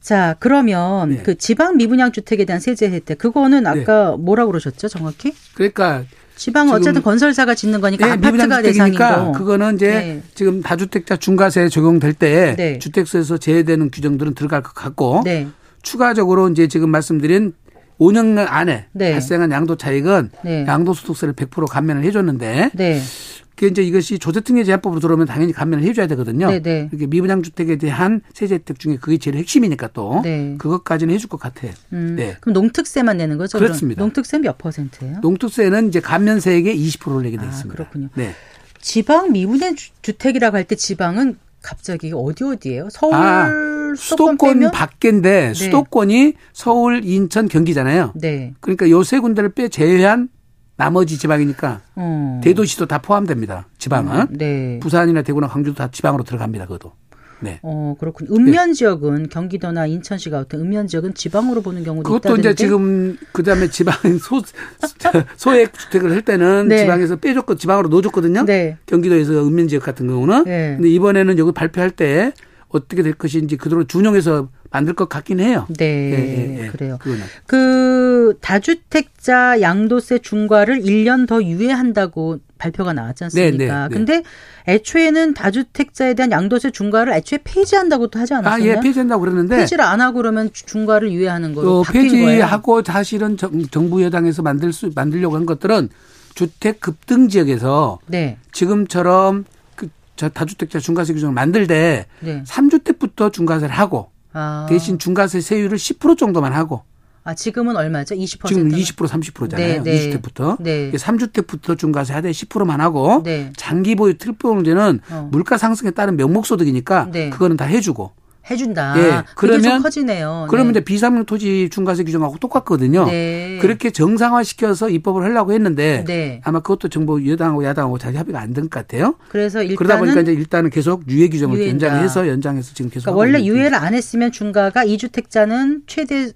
자 그러면 네. 그 지방 미분양 주택에 대한 세제 혜택 그거는 아까 뭐라고 그러셨죠 정확히? 그러니까 지방은 어쨌든 건설사가 짓는 거니까 네, 아파트가 대상이고 그거는 이제 네. 지금 다주택자 중과세 적용될 때 네. 주택수에서 제외되는 규정들은 들어갈 것 같고 네. 추가적으로 이제 지금 말씀드린 5년 안에 네. 발생한 양도 차익은 네. 양도소득세를 100% 감면을 해줬는데 네. 그게 이제 이것이 조세특례 제한법으로 들어오면 당연히 감면을 해줘야 되거든요. 네, 네. 이렇게 미분양 주택에 대한 세제 혜택 중에 그게 제일 핵심이니까 또 네. 그것까지는 해줄 것 같아요. 음, 네. 그럼 농특세만 내는 거죠? 그렇습니다. 농특세 몇 퍼센트예요? 농특세는 이제 감면세액의 20%를 내게 돼 아, 있습니다. 그렇군요. 네. 지방 미분양 주- 주택이라고 할 때 지방은 갑자기 어디 어디예요? 서울 아, 수도권 빼면? 밖인데 수도권이 서울, 인천, 경기잖아요. 네. 그러니까 요 세 군데를 빼 제외한 나머지 지방이니까 어. 대도시도 다 포함됩니다. 지방은 네. 부산이나 대구나 광주도 다 지방으로 들어갑니다. 그것도. 네. 어, 그렇군요. 음면 지역은 경기도나 인천시 같은 음면 지역은 지방으로 보는 경우도 그것도 있다던데. 이제 지금 그다음에 지방 소 (laughs) 소액 주택을 할 때는 네. 지방에서 빼줬고 지방으로 넣어줬거든요. 네. 경기도에서 읍면 지역 같은 경우는. 네. 근데 이번에는 여기 발표할 때 어떻게 될 것인지 그대로 준용해서 만들 것 같긴 해요. 네. 예, 예, 예. 그래요. 그거는. 그 다주택자 양도세 중과를 1년 더 유예한다고 발표가 나왔지 않습니까? 네, 네, 네. 근데 애초에는 다주택자에 대한 양도세 중과를 애초에 폐지한다고도 하지 아, 않았어요? 예, 폐지한다고 그랬는데 폐지를 안 하고 그러면 주- 중과를 유예하는 거로 어, 바뀐 거예요. 폐지하고 사실은 정, 정부 여당에서 만들 수 만들려고 한 것들은 주택 급등 지역에서 네. 지금처럼 그저 다주택자 중과세 규정을 만들 때 네. 3주택부터 중과세를 하고 아. 대신 중과세 세율을 10% 정도만 하고 아, 지금은 얼마죠? 20%. 지금 는? 20% 30%잖아요. 네, 네. 20대부터. 네. 3주택부터 중과세 하되 10%만 하고 네. 장기 보유 특별공제는 어. 물가 상승에 따른 명목 소득이니까 네. 그거는 다 해주고. 해준다. 예. 그러면- 커지네요. 그러면 네. 이제 비상용 토지 중과세 규정하고 똑같거든요. 네. 그렇게 정상화 시켜서 입법을 하려고 했는데 네. 아마 그것도 정부 여당하고 야당하고 잘 협의가 안 된 것 같아요. 그래서 일단은 그러다 보니까 이제 일단은 계속 유예 규정을 유예다. 연장해서 연장해서 지금 계속 그러니까 원래 유예를 안 했으면 중과가 2주택자는 최대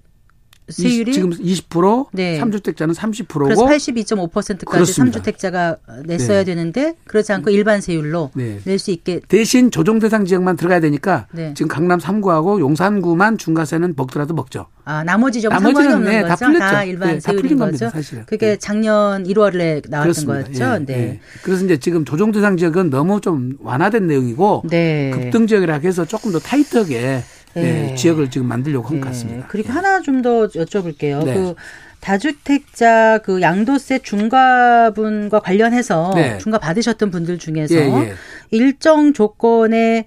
세율이 이- 지금 20% 네. 3주택자는 30%고 그래서 82.5%까지 그렇습니다. 3주택자가 냈어야 네. 되는데 그렇지 않고 일반 세율로 네. 낼수 있게 대신 조정 대상 지역만 들어가야 되니까 네. 지금 강남 3구하고 용산구만 중과세는 먹더라도 먹죠. 아 나머지 좀 나머지는, 상관이 없는 네, 거죠. 다 풀렸죠. 일반 네, 다 세율인 풀린 거죠. 겁니다, 사실은. 그게 네. 작년 1월에 나왔던 그렇습니다. 거였죠. 예, 네. 예. 그래서 이제 지금 조정 대상 지역은 너무 좀 완화된 내용이고 네. 급등 지역이라 해서 조금 더 타이트하게 네. 예, 지역을 지금 만들려고 한것 네. 같습니다. 그리고 예. 하나 좀 더 여쭤볼게요. 네. 그 다주택자 그 양도세 중과분과 관련해서 네. 중과 받으셨던 분들 중에서 예, 예. 일정 조건에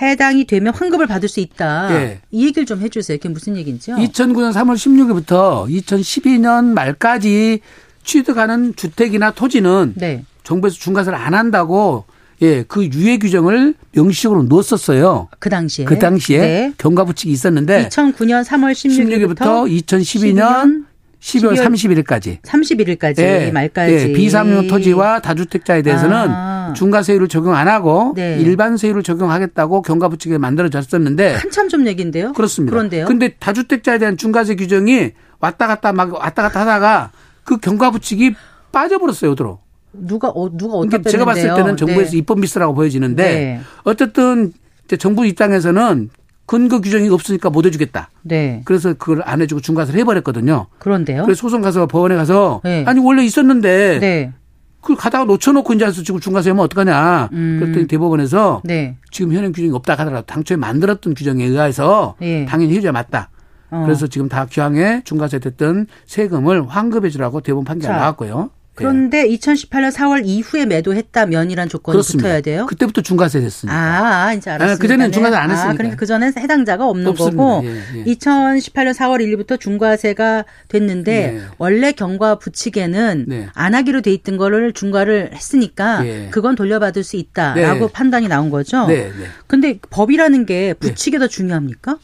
해당이 되면 환급을 받을 수 있다. 예. 이 얘기를 좀 해주세요. 그게 무슨 얘기인지요? 2009년 3월 16일부터 2012년 말까지 취득하는 주택이나 토지는 네. 정부에서 중과세를 안 한다고 예, 그 유예 규정을 명시적으로 넣었었어요. 그 당시에. 그 당시에 네. 경과 부칙이 있었는데 2009년 3월 16일부터 16일부터 2012년 12월 31일까지 31일까지 예, 말까지 예, 비삼용 토지와 다주택자에 대해서는 아. 중과세율을 적용 안 하고 네. 일반 세율을 적용하겠다고 경과 부칙에 만들어졌었는데 한참 좀 얘긴데요. 그렇습니다. 그런데요. 근데 다주택자에 대한 중과세 규정이 왔다 갔다 막 왔다 갔다 하다가 그 경과 부칙이 빠져버렸어요, 들어. 누가 어, 누가 어디다 그러니까 제가 봤을? 때는 정부에서 네. 입법 미스라고 보여지는데 네. 어쨌든 정부 입장에서는 근거 규정이 없으니까 못 해주겠다. 네. 그래서 그걸 안 해주고 중과세를 해버렸거든요. 그런데요. 그래서 소송 가서 법원에 가서 네. 아니 원래 있었는데 네. 그걸 가다가 놓쳐놓고 이제 지금 중과세 하면 어떡하냐. 음. 그랬더니 대법원에서 네. 지금 현행 규정이 없다 하더라도 당초에 만들었던 규정에 의해서 예. 당연히 해줘야 맞다. 어. 그래서 지금 다 기왕에 중과세 됐던 세금을 환급해 주라고 대법원 판결이 자, 나왔고요. 예. 그런데 2018년 4월 이후에 매도했다면이란 조건이 그렇습니다. 붙어야 돼요. 그때부터 중과세 됐습니다. 아, 이제 알았습니다. 아, 그전에는 네. 중과세 안 아, 했으니까요. 그러니까 그전엔 해당자가 없는 없습니다. 거고 예, 예. 2018년 4월 1일부터 중과세가 됐는데 네. 원래 경과 부칙에는 네. 안 하기로 돼 있던 거를 중과를 했으니까 예. 그건 돌려받을 수 있다라고 네. 판단이 나온 거죠. 네, 네. 근데 법이라는 게 부칙이 더 중요합니까?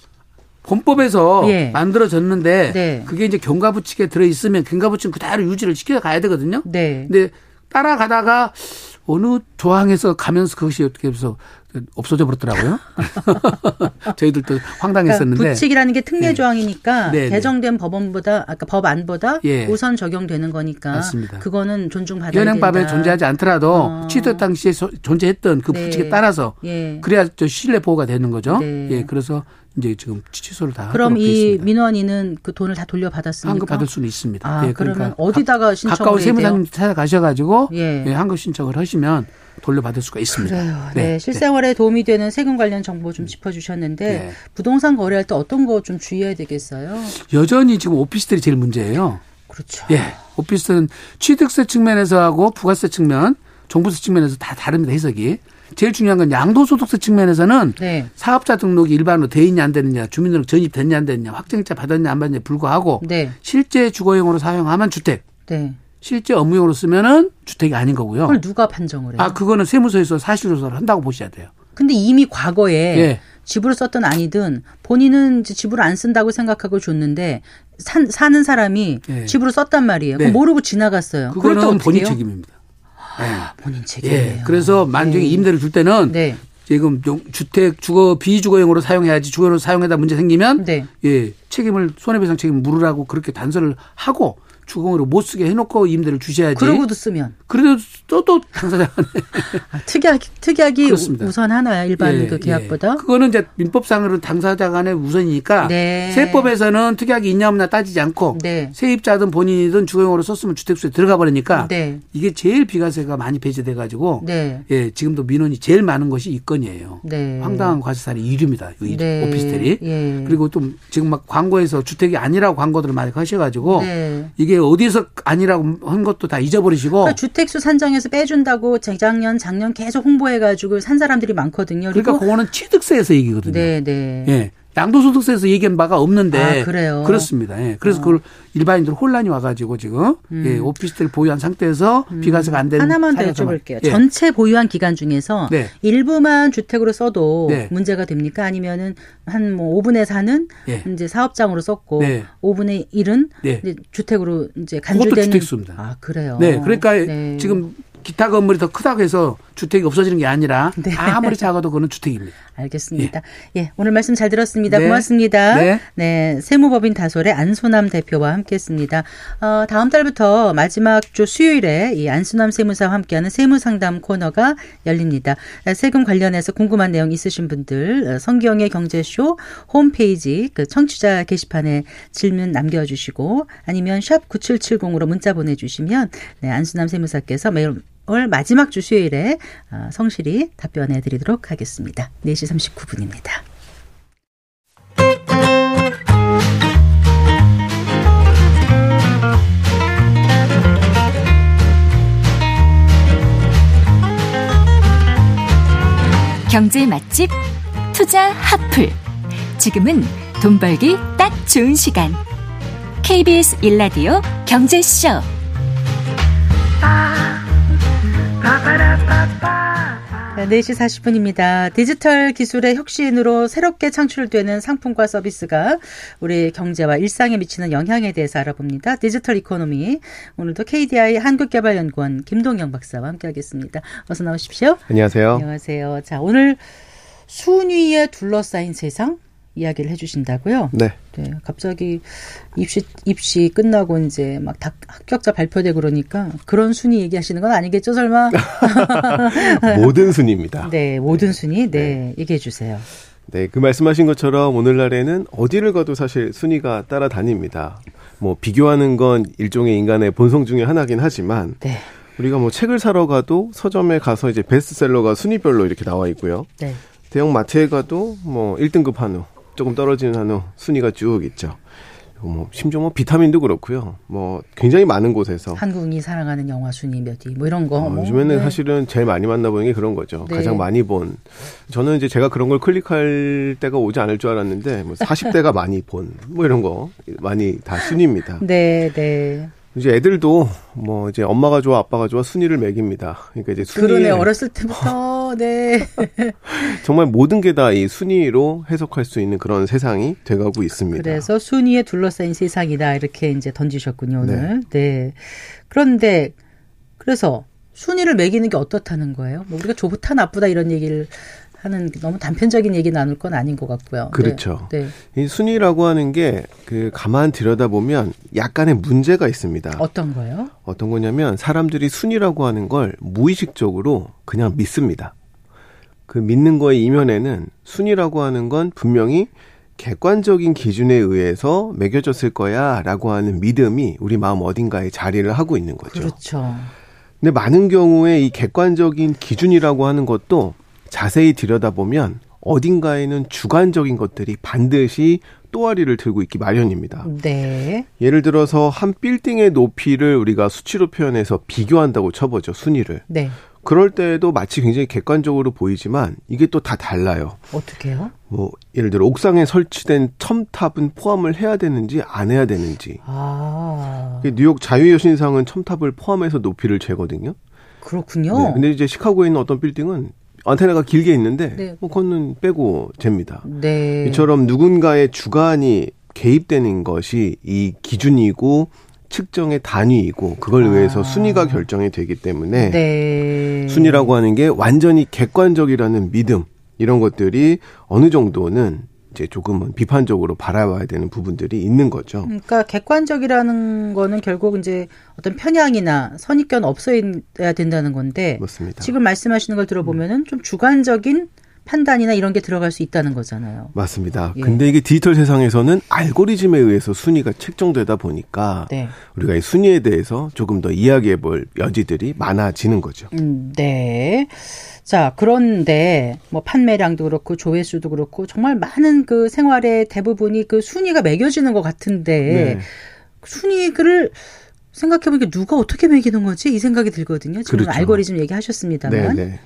본법에서 예. 만들어졌는데 네. 그게 이제 경과부칙에 들어 있으면 경과부칙 그대로 유지를 시켜 가야 되거든요. 네. 근데 따라가다가 어느 조항에서 가면서 그것이 어떻게 해서 없어져 버렸더라고요. (laughs) (laughs) 저희들도 황당했었는데. 그러니까 부칙이라는 게 특례 네. 조항이니까 네, 네. 개정된 법원보다 아까 법안보다 예. 우선 적용되는 거니까 맞습니다. 그거는 존중받아야 현행법에 된다. 존재하지 않더라도 어. 취득 당시에 소- 존재했던 그 네. 부칙에 따라서 예. 그래야 저 신뢰 보호가 되는 거죠. 네. 예, 그래서 이제 지금 취소를 다 그럼 이 있습니다. 민원인은 그 돈을 다 돌려받았습니까? 환급 받을 수는 있습니다. 아, 예, 그러면 그러니까 어디다가 신청을 가까운? 세무사님 찾아가셔가지고 예. 예, 환급 신청을 하시면 돌려받을 수가 있습니다. 그래요. 네, 실생활에 도움이 되는 세금 관련 정보 좀 짚어주셨는데 네. 부동산 거래할 때 어떤 거 좀 주의해야 되겠어요? 여전히 지금 오피스텔이 제일 문제예요. 그렇죠. 예, 오피스텔은 취득세 측면에서 하고 부가세 측면, 종부세 측면에서 다 다릅니다 해석이. 제일 중요한 건 양도소득세 측면에서는 네. 사업자 등록이 일반으로 돼 있냐 안 되느냐, 주민등록 전입됐냐 안 됐냐, 확정자 받았냐 안 받느냐 불구하고 네. 실제 주거용으로 사용하면 주택, 네. 실제 업무용으로 쓰면은 주택이 아닌 거고요. 그걸 누가 판정을 해요? 아, 그거는 세무서에서 사실조사를 한다고 보셔야 돼요. 근데 이미 과거에 예. 집으로 썼던 아니든 본인은 집으로 안 쓴다고 생각하고 줬는데 산, 사는 사람이 예. 집으로 썼단 말이에요. 네. 모르고 지나갔어요. 그거는 본인? 책임입니다. 본인 책임이에요. 예. 그래서 만약에 임대를 줄 때는 네. 지금 용- 주택 주거 비주거용으로 사용해야지 주거용으로 사용하다 문제 생기면 네. 예 책임을 손해배상 책임 물으라고 그렇게 단서를 하고 주거용으로 못 쓰게 해놓고 임대를 주셔야지. 그러고도 쓰면 그래도 또또 당사자 아, 특약이 특약이 그렇습니다. 우- 우선하나요 일반 예, 그 계약보다? 예. 그거는 이제 민법상으로는 당사자 간의 우선이니까 네. 세법에서는 특약이 있냐 없냐 따지지 않고 네. 세입자든 본인이든 주거용으로 썼으면 주택수에 들어가 버리니까 네. 이게 제일 비과세가 많이 배제돼 가지고 네. 예 지금도 민원이 제일 많은 것이 이 건이에요. 네. 황당한 과세살이 1위입니다. 이 네. 오피스텔이. 예. 그리고 또 지금 막 광고에서 주택이 아니라고 광고들을 많이 하셔가지고 네. 이게 어디서 아니라고 한 것도 다 잊어버리시고 그러니까 주택수 산정에서 빼준다고 재작년, 작년 계속 홍보해가지고 산 사람들이 많거든요. 그러니까 그거는 취득세에서 얘기거든요. 네, 네. 예. 양도소득세에서 얘기한 바가 없는데 아, 그래요? 그렇습니다. 예. 그래서 그걸 일반인들 혼란이 와가지고 지금 예. 오피스텔 보유한 상태에서 비과세가 안 되는 음. 하나만 더 여쭤볼게요. 예. 전체 보유한 기간 중에서 네. 일부만 주택으로 써도 네. 문제가 됩니까? 아니면은 한 뭐 5분의 4는 예. 이제 사업장으로 썼고 네. 5분의 1은 네. 이제 주택으로 이제 그것도 간주되는 주택수입니다. 아, 그래요. 네, 그러니까 네. 지금 기타 건물이 더 크다고 해서 주택이 없어지는 게 아니라 네. 아무리 작아도 그거는 주택입니다. 알겠습니다. 예. 오늘 말씀 잘 들었습니다. 네. 고맙습니다. 네. 세무법인 다솔의 안소남 대표와 함께했습니다. 어, 다음 달부터 마지막 주 수요일에 이 안소남 세무사와 함께하는 세무상담 코너가 열립니다. 세금 관련해서 궁금한 내용 있으신 분들 어, 성기영의 경제쇼 홈페이지 그 청취자 게시판에 질문 남겨주시고 아니면 샵 9770으로 문자 보내주시면 네, 안수남 세무사께서 매일 올 마지막 주 수요일에 어, 성실히 답변해 드리도록 하겠습니다. 4시 39분입니다. 경제 맛집 투자 핫플. 지금은 돈 벌기 딱 좋은 시간. KBS 1라디오 경제쇼. 4시 40분입니다. 디지털 기술의 혁신으로 새롭게 창출되는 상품과 서비스가 우리 경제와 일상에 미치는 영향에 대해서 알아봅니다. digital economy. 오늘도 KDI 한국개발연구원 김동영 박사와 함께하겠습니다. 어서 나오십시오. 안녕하세요. 안녕하세요. 자, 오늘 순위에 둘러싸인 세상 이야기를 해주신다고요? 네. 네, 갑자기 입시 입시 끝나고 이제 막 다 합격자 발표되고 그러니까 그런 순위 얘기하시는 건 아니겠죠, 설마? (laughs) 모든 순위입니다. 네, 모든 순위. 네, 얘기해 주세요. 네, 그 말씀하신 것처럼 오늘날에는 어디를 가도 사실 순위가 따라다닙니다. 뭐 비교하는 건 일종의 인간의 본성 중에 하나긴 하지만 네. 우리가 뭐 책을 사러 가도 서점에 가서 이제 베스트셀러가 순위별로 이렇게 나와 있고요. 네. 대형 마트에 가도 뭐 1등급 한우, 조금 떨어지는 한우 순위가 쭉 있죠. 뭐 심지어 뭐 비타민도 그렇고요. 뭐 굉장히 많은 곳에서 한국인이 사랑하는 영화 순위 몇 위, 뭐 이런 거. 어, 뭐. 요즘에는 네. 사실은 제일 많이 만나보는 게 그런 거죠. 네. 가장 많이 본. 저는 이제 제가 그런 걸 클릭할 때가 오지 않을 줄 알았는데, 뭐 40대가 (laughs) 많이 본, 뭐 이런 거 많이 다 순위입니다. 네, 네. 이제 애들도 뭐 이제 엄마가 좋아, 아빠가 좋아 순위를 매깁니다. 그러니까 이제 순위 그러네 어렸을 때부터 (laughs) 네. (laughs) 정말 모든 게 다 이 순위로 해석할 수 있는 그런 세상이 돼가고 있습니다. 그래서 순위에 둘러싸인 세상이다 이렇게 이제 던지셨군요 오늘. 네. 그런데 그래서 순위를 매기는 게 어떻다는 거예요? 뭐 우리가 좋다 나쁘다 이런 얘기를 하는 너무 단편적인 얘기 나눌 건 아닌 것 같고요. 네. 그렇죠. 네. 이 순위라고 하는 게 그 가만 들여다보면 약간의 문제가 있습니다. 어떤 거요? 어떤 거냐면 사람들이 순위라고 하는 걸 무의식적으로 그냥 믿습니다. 그 믿는 거의 이면에는 순위라고 하는 건 분명히 객관적인 기준에 의해서 매겨졌을 거야 라고 하는 믿음이 우리 마음 어딘가에 자리를 하고 있는 거죠. 그렇죠. 근데 많은 경우에 이 객관적인 기준이라고 하는 것도 자세히 들여다보면 어딘가에는 주관적인 것들이 반드시 또아리를 들고 있기 마련입니다. 네. 예를 들어서 한 빌딩의 높이를 우리가 수치로 표현해서 비교한다고 쳐보죠, 순위를. 네. 그럴 때에도 마치 굉장히 객관적으로 보이지만 이게 또 다 달라요. 어떻게요? 뭐 예를 들어 옥상에 설치된 첨탑은 포함을 해야 되는지 안 해야 되는지. 아. 뉴욕 자유여신상은 첨탑을 포함해서 높이를 재거든요. 그렇군요. 네, 근데 이제 시카고에 있는 어떤 빌딩은 안테나가 길게 있는데 네. 뭐 그거는 빼고 잽니다. 네. 이처럼 누군가의 주관이 개입되는 것이 이 기준이고 측정의 단위이고 그걸 아. 의해서 순위가 결정이 되기 때문에 네. 순위라고 하는 게 완전히 객관적이라는 믿음 이런 것들이 어느 정도는 이제 조금은 비판적으로 바라봐야 되는 부분들이 있는 거죠. 그러니까 객관적이라는 거는 결국 이제 어떤 편향이나 선입견 없어야 된다는 건데 맞습니다. 지금 말씀하시는 걸 들어보면은 좀 주관적인 판단이나 이런 게 들어갈 수 있다는 거잖아요. 맞습니다. 예. 근데 이게 디지털 세상에서는 알고리즘에 의해서 순위가 책정되다 보니까 네. 우리가 이 순위에 대해서 조금 더 이야기해 볼 여지들이 많아지는 거죠. 음, 네. 자, 그런데 뭐 판매량도 그렇고 조회수도 그렇고 정말 많은 그 생활의 대부분이 그 순위가 매겨지는 것 같은데 네. 순위를 생각해보니까 누가 어떻게 매기는 거지? 이 생각이 들거든요. 지금 그렇죠. 알고리즘 얘기하셨습니다만. 네, 네.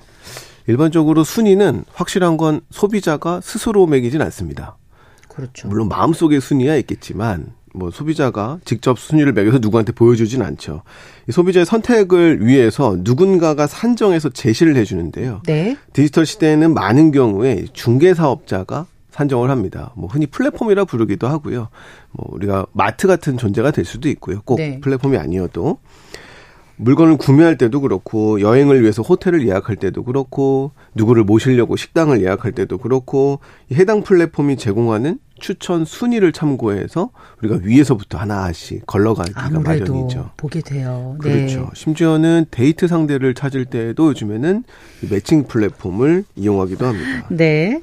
일반적으로 순위는 확실한 건 소비자가 스스로 매기진 않습니다. 그렇죠. 물론 마음속에 순위야 있겠지만 뭐 소비자가 직접 순위를 매겨서 누구한테 보여주진 않죠. 이 소비자의 선택을 위해서 누군가가 산정해서 제시를 해주는데요. 네. 디지털 시대에는 많은 경우에 중개 사업자가 산정을 합니다. 뭐 흔히 플랫폼이라 부르기도 하고요. 뭐 우리가 마트 같은 존재가 될 수도 있고요. 꼭 네. 플랫폼이 아니어도 물건을 구매할 때도 그렇고 여행을 위해서 호텔을 예약할 때도 그렇고 누구를 모시려고 식당을 예약할 때도 그렇고 이 해당 플랫폼이 제공하는 추천 순위를 참고해서 우리가 위에서부터 하나씩 걸러가기가 마련이죠. 보게 돼요. 그렇죠. 네. 심지어는 데이트 상대를 찾을 때도 요즘에는 이 매칭 플랫폼을 이용하기도 합니다. 네.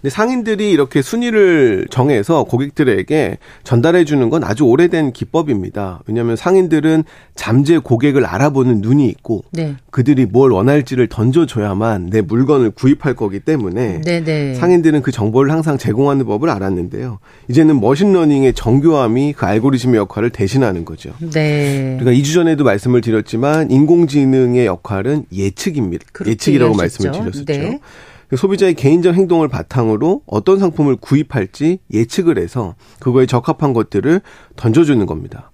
근데 상인들이 이렇게 순위를 정해서 고객들에게 전달해 주는 건 아주 오래된 기법입니다. 왜냐하면 상인들은 잠재 고객을 알아보는 눈이 있고 네. 그들이 뭘 원할지를 던져줘야만 내 물건을 구입할 거기 때문에 네, 네. 상인들은 그 정보를 항상 제공하는 법을 알았는데요. 이제는 machine learning의 정교함이 그 알고리즘의 역할을 대신하는 거죠. 네. 그러니까 2주 전에도 말씀을 드렸지만 인공지능의 역할은 예측입니다. 예측이라고. 말씀을 드렸었죠. 네. 소비자의 개인적 행동을 바탕으로 어떤 상품을 구입할지 예측을 해서 그거에 적합한 것들을 던져주는 겁니다.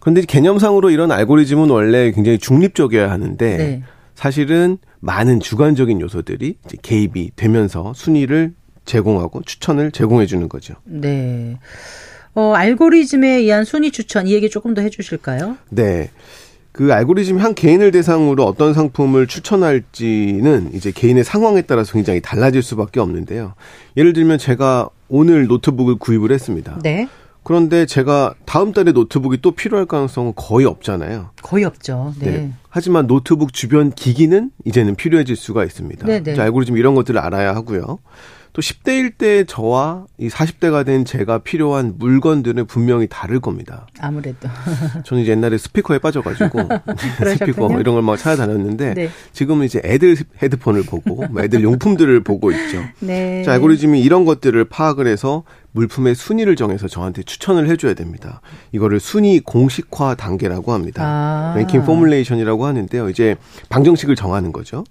그런데 개념상으로 이런 알고리즘은 원래 굉장히 중립적이어야 하는데 네. 사실은 많은 주관적인 요소들이 개입이 되면서 순위를 제공하고 추천을 제공해 주는 거죠. 네. 어, 알고리즘에 의한 순위 추천 이 얘기 조금 더 해주실까요? 네. 그 알고리즘 한 개인을 대상으로 어떤 상품을 추천할지는 이제 개인의 상황에 따라서 굉장히 달라질 수밖에 없는데요. 예를 들면 제가 오늘 노트북을 구입을 했습니다. 네. 그런데 제가 다음 달에 노트북이 또 필요할 가능성은 거의 없잖아요. 거의 없죠. 네. 네. 하지만 노트북 주변 기기는 이제는 필요해질 수가 있습니다. 네네. 이제 알고리즘 이런 것들을 알아야 하고요. 또 10대일 때 저와 이 40대가 된 제가 필요한 물건들은 분명히 다를 겁니다. 아무래도. (laughs) 저는 이제 옛날에 스피커에 빠져가지고 (laughs) 스피커 뭐 이런 걸 막 찾아다녔는데 네. 지금은 이제 애들 헤드폰을 보고 뭐 애들 용품들을 보고 있죠. 네. 자, 알고리즘이 이런 것들을 파악을 해서 물품의 순위를 정해서 저한테 추천을 해줘야 됩니다. 이거를 순위 공식화 단계라고 합니다. 아. ranking formulation이라고 하는데요. 이제 방정식을 정하는 거죠.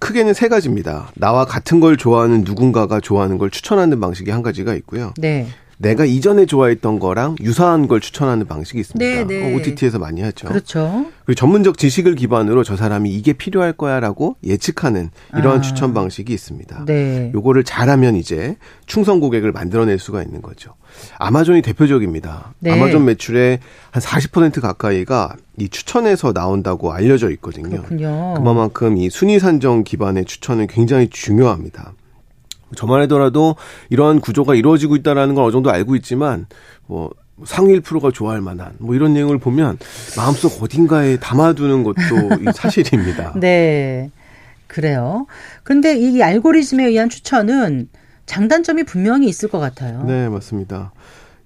크게는 세 가지입니다. 나와 같은 걸 좋아하는 누군가가 좋아하는 걸 추천하는 방식이 한 가지가 있고요. 네. 내가 이전에 좋아했던 거랑 유사한 걸 추천하는 방식이 있습니다. 네, 네. 어, OTT에서 많이 하죠. 그렇죠. 그리고 전문적 지식을 기반으로 저 사람이 이게 필요할 거야라고 예측하는 이러한 아. 추천 방식이 있습니다. 네. 요거를 잘하면 이제 충성 고객을 만들어낼 수가 있는 거죠. 아마존이 대표적입니다. 네. 아마존 매출의 한 40% 가까이가 이 추천에서 나온다고 알려져 있거든요. 그렇군요. 그만큼 이 순위 산정 기반의 추천은 굉장히 중요합니다. 저만 하더라도 이러한 구조가 이루어지고 있다라는 걸 어느 정도 알고 있지만 뭐 상위 1%가 좋아할 만한 뭐 이런 내용을 보면 마음속 어딘가에 담아두는 것도 이 (laughs) 사실입니다. 네. 그래요. 그런데 이 알고리즘에 의한 추천은 장단점이 분명히 있을 것 같아요. 네, 맞습니다.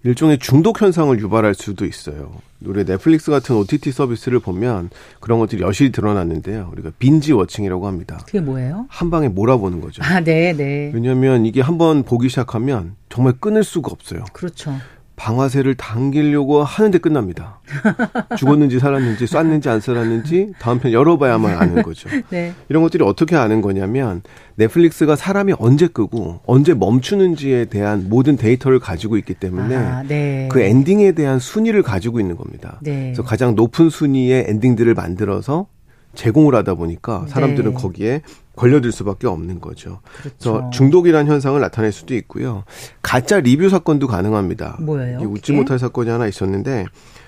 일종의 중독 현상을 유발할 수도 있어요. 우리 넷플릭스 같은 OTT 서비스를 보면 그런 것들이 여실히 드러났는데요. 우리가 빈지 워칭이라고 합니다. 그게 뭐예요? 한 방에 몰아보는 거죠. 아, 네, 네. 왜냐하면 이게 한번 보기 시작하면 정말 끊을 수가 없어요. 그렇죠. 방아쇠를 당기려고 하는데 끝납니다. (laughs) 죽었는지 살았는지 쐈는지 안 쐈는지 다음 편 열어봐야만 아는 거죠. (laughs) 네. 이런 것들이 어떻게 아는 거냐면 넷플릭스가 사람이 언제 끄고 언제 멈추는지에 대한 모든 데이터를 가지고 있기 때문에 아, 네. 그 엔딩에 대한 순위를 가지고 있는 겁니다. 네. 그래서 가장 높은 순위의 엔딩들을 만들어서 제공을 하다 보니까 사람들은 네. 거기에 걸려들 수밖에 없는 거죠. 그렇죠. 그래서 중독이라는 현상을 나타낼 수도 있고요. 가짜 리뷰 사건도 가능합니다. 뭐예요, 이게 웃지 못할 사건이 하나 있었는데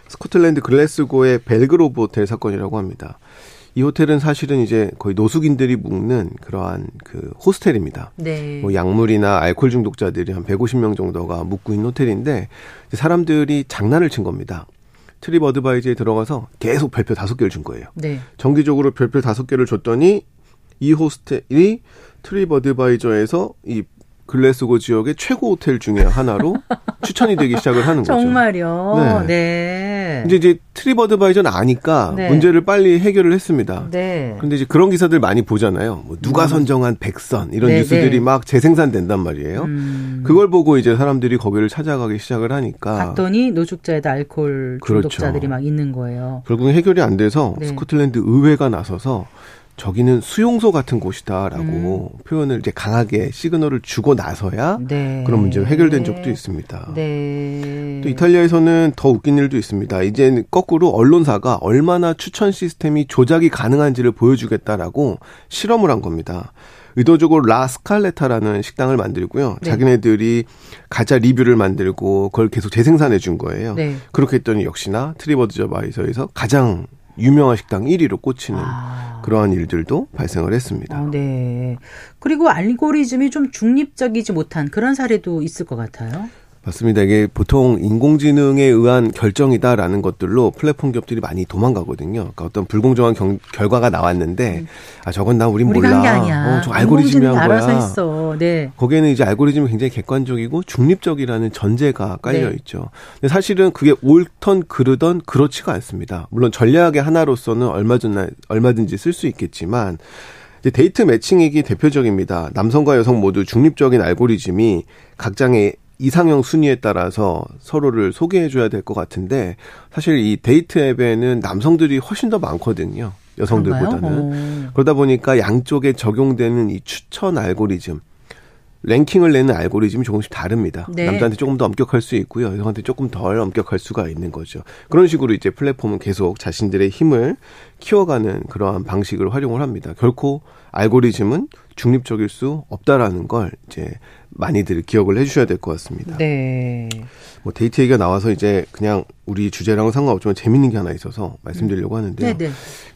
스코틀랜드 글래스고의 벨그로브 호텔 사건이라고 합니다. 이 호텔은 사실은 이제 거의 노숙인들이 묵는 그러한 그 호스텔입니다. 네. 뭐 약물이나 알코올 중독자들이 한 150명 정도가 묵고 있는 호텔인데 사람들이 장난을 친 겁니다. 트립 어드바이저에 들어가서 계속 별표 다섯 개를 준 거예요. 네. 정기적으로 별표 다섯 개를 줬더니 이 호스텔이 트립 어드바이저에서 이 글래스고 지역의 최고 호텔 중에 하나로 (laughs) 추천이 되기 시작을 하는 거죠. 정말요. 네. 네. 이제 이제 트립 어드바이저는 아니까 네. 문제를 빨리 해결을 했습니다. 네. 근데 이제 그런 기사들 많이 보잖아요. 뭐 누가 선정한 백선 이런 네, 뉴스들이 네. 막 재생산된단 말이에요. 음. 그걸 보고 이제 사람들이 거기를 찾아가기 시작을 하니까 갔더니 노숙자에다 알코올 그렇죠. 중독자들이 막 있는 거예요. 결국은 해결이 안 돼서 네. 스코틀랜드 의회가 나서서 저기는 수용소 같은 곳이다라고 표현을 이제 강하게 시그널을 주고 나서야 음. 네. 그런 문제가 해결된 적도 있습니다. 네. 또 이탈리아에서는 더 웃긴 일도 있습니다. 이제 거꾸로 언론사가 얼마나 추천 시스템이 조작이 가능한지를 보여주겠다라고 실험을 한 겁니다. 의도적으로 라 스칼레타라는 식당을 만들고요. 네. 자기네들이 가짜 리뷰를 만들고 그걸 계속 재생산해 준 거예요. 네. 그렇게 했더니 역시나 트립 어드바이저에서 가장 유명한 식당 1위로 꽂히는 아. 그러한 일들도 발생을 했습니다. 어, 네. 그리고 알고리즘이 좀 중립적이지 못한 그런 사례도 있을 것 같아요. 맞습니다. 이게 보통 인공지능에 의한 결정이다라는 것들로 플랫폼 기업들이 많이 도망가거든요. 그러니까 어떤 불공정한 경- 결과가 나왔는데 아 저건 나 우린 우리가 몰라. 한게 아니야. 어, 저 알고리즘이 한 인공지능이 거야. 알아서 했어. 네. 거기에는 이제 알고리즘이 굉장히 객관적이고 중립적이라는 전제가 깔려 네. 있죠. 근데 사실은 그게 옳던 그르던 그렇지가 않습니다. 물론 전략의 하나로서는 얼마든 얼마든지 쓸 수 있겠지만 데이트 매칭액이 대표적입니다. 남성과 여성 모두 중립적인 알고리즘이 각장의 이상형 순위에 따라서 서로를 소개해 줘야 될 것 같은데 사실 이 데이트 앱에는 남성들이 훨씬 더 많거든요. 여성들보다는. 그러다 보니까 양쪽에 적용되는 이 추천 알고리즘 랭킹을 내는 알고리즘이 조금씩 다릅니다. 네. 남자한테 조금 더 엄격할 수 있고요. 여성한테 조금 덜 엄격할 수가 있는 거죠. 그런 식으로 이제 플랫폼은 계속 자신들의 힘을 키워가는 그러한 방식을 활용을 합니다. 결코 알고리즘은 중립적일 수 없다라는 걸 이제 많이들 기억을 해주셔야 될 것 같습니다. 네. 뭐 데이트 얘기가 나와서 이제 그냥 우리 주제랑은 상관없지만 재밌는 게 하나 있어서 말씀드리려고 하는데요. 네 네.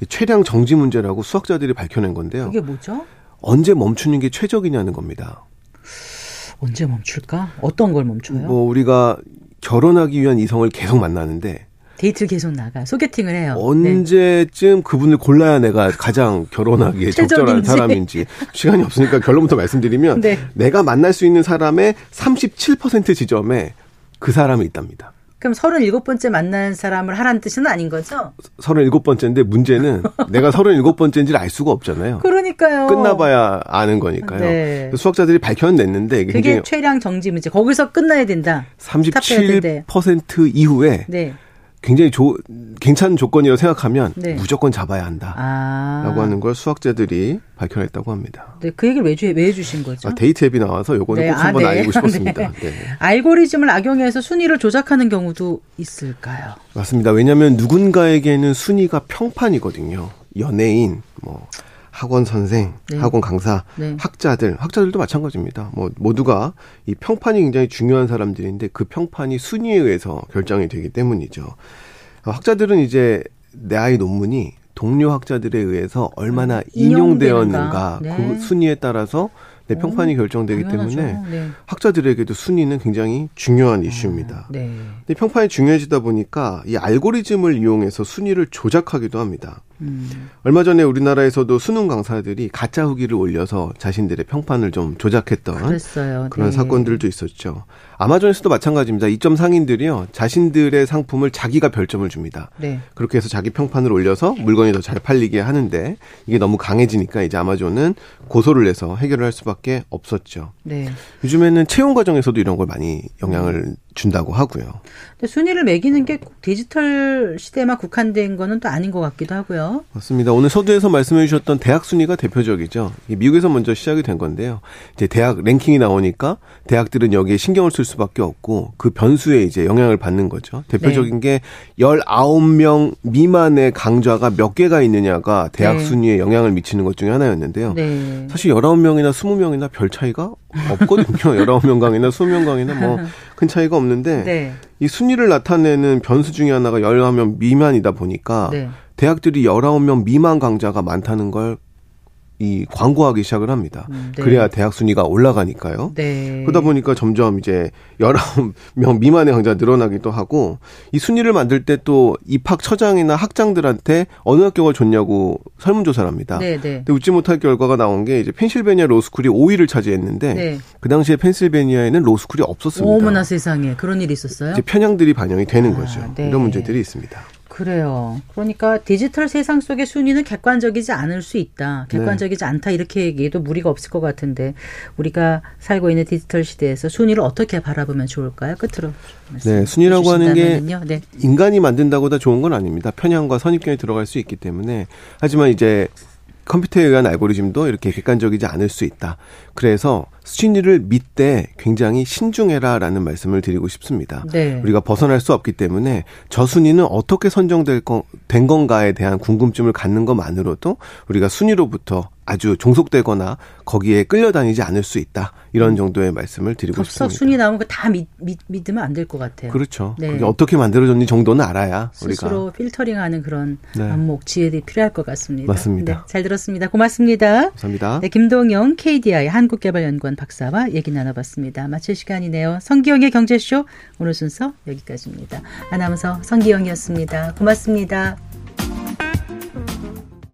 최량 정지 문제라고 수학자들이 밝혀낸 건데요. 그게 뭐죠? 언제 멈추는 게 최적이냐는 겁니다. 언제 멈출까? 어떤 걸 멈춰요? 뭐 우리가 결혼하기 위한 이성을 계속 만나는데 데이트를 계속 나가 소개팅을 해요. 언제쯤 네. 그분을 골라야 내가 가장 결혼하기에 (laughs) 적절한 사람인지 시간이 없으니까 결론부터 말씀드리면 네. 내가 만날 수 있는 사람의 37% 지점에 그 사람이 있답니다. 그럼 37번째 만난 사람을 하라는 뜻은 아닌 거죠? 37번째인데 문제는 (laughs) 내가 37번째인지를 알 수가 없잖아요. 그러니까요. 끝나봐야 아는 거니까요. 네. 수학자들이 밝혀냈는데 그게 최량 정지 문제. 거기서 끝나야 된다. 37% 이후에 네. 굉장히 조, 괜찮은 조건이라고 생각하면 네. 무조건 잡아야 한다. 아. 라고 하는 걸 수학자들이 밝혀냈다고 합니다. 네, 그 얘기를 왜, 주, 왜 해주신 거죠? 아, 데이트 앱이 나와서 요거는 네. 꼭 한번 아, 네. 알고 (laughs) 싶었습니다. 네. 네. 알고리즘을 악용해서 순위를 조작하는 경우도 있을까요? 맞습니다. 왜냐하면 누군가에게는 순위가 평판이거든요. 연예인, 뭐 학원 선생, 네. 학원 강사, 네. 학자들, 학자들도 마찬가지입니다. 뭐 모두가 이 평판이 굉장히 중요한 사람들인데 그 평판이 순위에 의해서 결정이 되기 때문이죠. 학자들은 이제 내 아이 논문이 동료 학자들에 의해서 얼마나 인용되었는가 네. 그 순위에 따라서 내 평판이 결정되기 당연하죠. 때문에 네. 학자들에게도 순위는 굉장히 중요한 이슈입니다. 아, 네. 근데 평판이 중요해지다 보니까 이 알고리즘을 이용해서 순위를 조작하기도 합니다. 음. 얼마 전에 우리나라에서도 수능 강사들이 가짜 후기를 올려서 자신들의 평판을 좀 조작했던 그랬어요. 그런 네. 사건들도 있었죠. 아마존에서도 마찬가지입니다. 이점 상인들이요 자신들의 상품을 자기가 별점을 줍니다. 네. 그렇게 해서 자기 평판을 올려서 물건이 더 잘 팔리게 하는데 이게 너무 강해지니까 이제 아마존은 고소를 해서 해결을 할 수밖에 없었죠. 네. 요즘에는 채용 과정에서도 이런 걸 많이 영향을 준다고 하고요. 근데 순위를 매기는 게 꼭 디지털 시대만 국한된 거는 또 아닌 것 같기도 하고요. 맞습니다. 오늘 서두에서 말씀해 주셨던 대학 순위가 대표적이죠. 미국에서 먼저 시작이 된 건데요. 이제 대학 랭킹이 나오니까 대학들은 여기에 신경을 쓸 수밖에 없고 그 변수에 이제 영향을 받는 거죠. 대표적인 네. 게 19명 미만의 강좌가 몇 개가 있느냐가 대학 네. 순위에 영향을 미치는 것 중에 하나였는데요. 네. 사실 19명이나 20명이나 별 차이가 없거든요. (laughs) 19명 강이나 20명 강이나 뭐 큰 차이가 없는데 네. 이 순위를 나타내는 변수 중에 하나가 19명 미만이다 보니까 네. 대학들이 19명 미만 강자가 많다는 걸 이 광고하기 시작을 합니다. 음, 네. 그래야 대학 순위가 올라가니까요. 네. 그러다 보니까 점점 이제 19명 미만의 강자가 늘어나기도 하고 이 순위를 만들 때 또 입학 처장이나 학장들한테 어느 학교가 좋냐고 설문조사를 합니다. 네, 네. 근데 웃지 못할 결과가 나온 게 이제 펜실베니아 로스쿨이 5위를 차지했는데 네. 그 당시에 펜실베니아에는 로스쿨이 없었습니다. 어머나 세상에 그런 일이 있었어요? 이제 편향들이 반영이 되는 아, 거죠. 네. 이런 문제들이 있습니다. 그래요. 그러니까 디지털 세상 속의 순위는 객관적이지 않을 수 있다. 객관적이지 네. 않다 이렇게 얘기해도 무리가 없을 것 같은데 우리가 살고 있는 디지털 시대에서 순위를 어떻게 바라보면 좋을까요? 끝으로. 네, 순위라고 하는 게 네. 인간이 만든다고 다 좋은 건 아닙니다. 편향과 선입견이 들어갈 수 있기 때문에 하지만 이제 컴퓨터에 의한 알고리즘도 이렇게 객관적이지 않을 수 있다. 그래서 순위를 믿되 굉장히 신중해라라는 말씀을 드리고 싶습니다. 네. 우리가 벗어날 수 없기 때문에 저 순위는 어떻게 선정될 건, 된 건가에 대한 궁금증을 갖는 것만으로도 우리가 순위로부터 아주 종속되거나 거기에 끌려다니지 않을 수 있다. 이런 정도의 말씀을 드리고 싶습니다. 순위 나오는 거다 믿으면 안 될 것 같아요. 그렇죠. 네. 그게 어떻게 만들어졌는지 정도는 알아야 우리가 스스로 필터링하는 그런 네. 안목 지혜들이 필요할 것 같습니다. 맞습니다. 네, 잘 들었습니다. 고맙습니다. 감사합니다. 네, 김동영 KDI 한국개발연구원 박사와 얘기 나눠봤습니다. 마칠 시간이네요. 성기영의 경제쇼 오늘 순서 여기까지입니다. 아나운서 성기영이었습니다. 고맙습니다.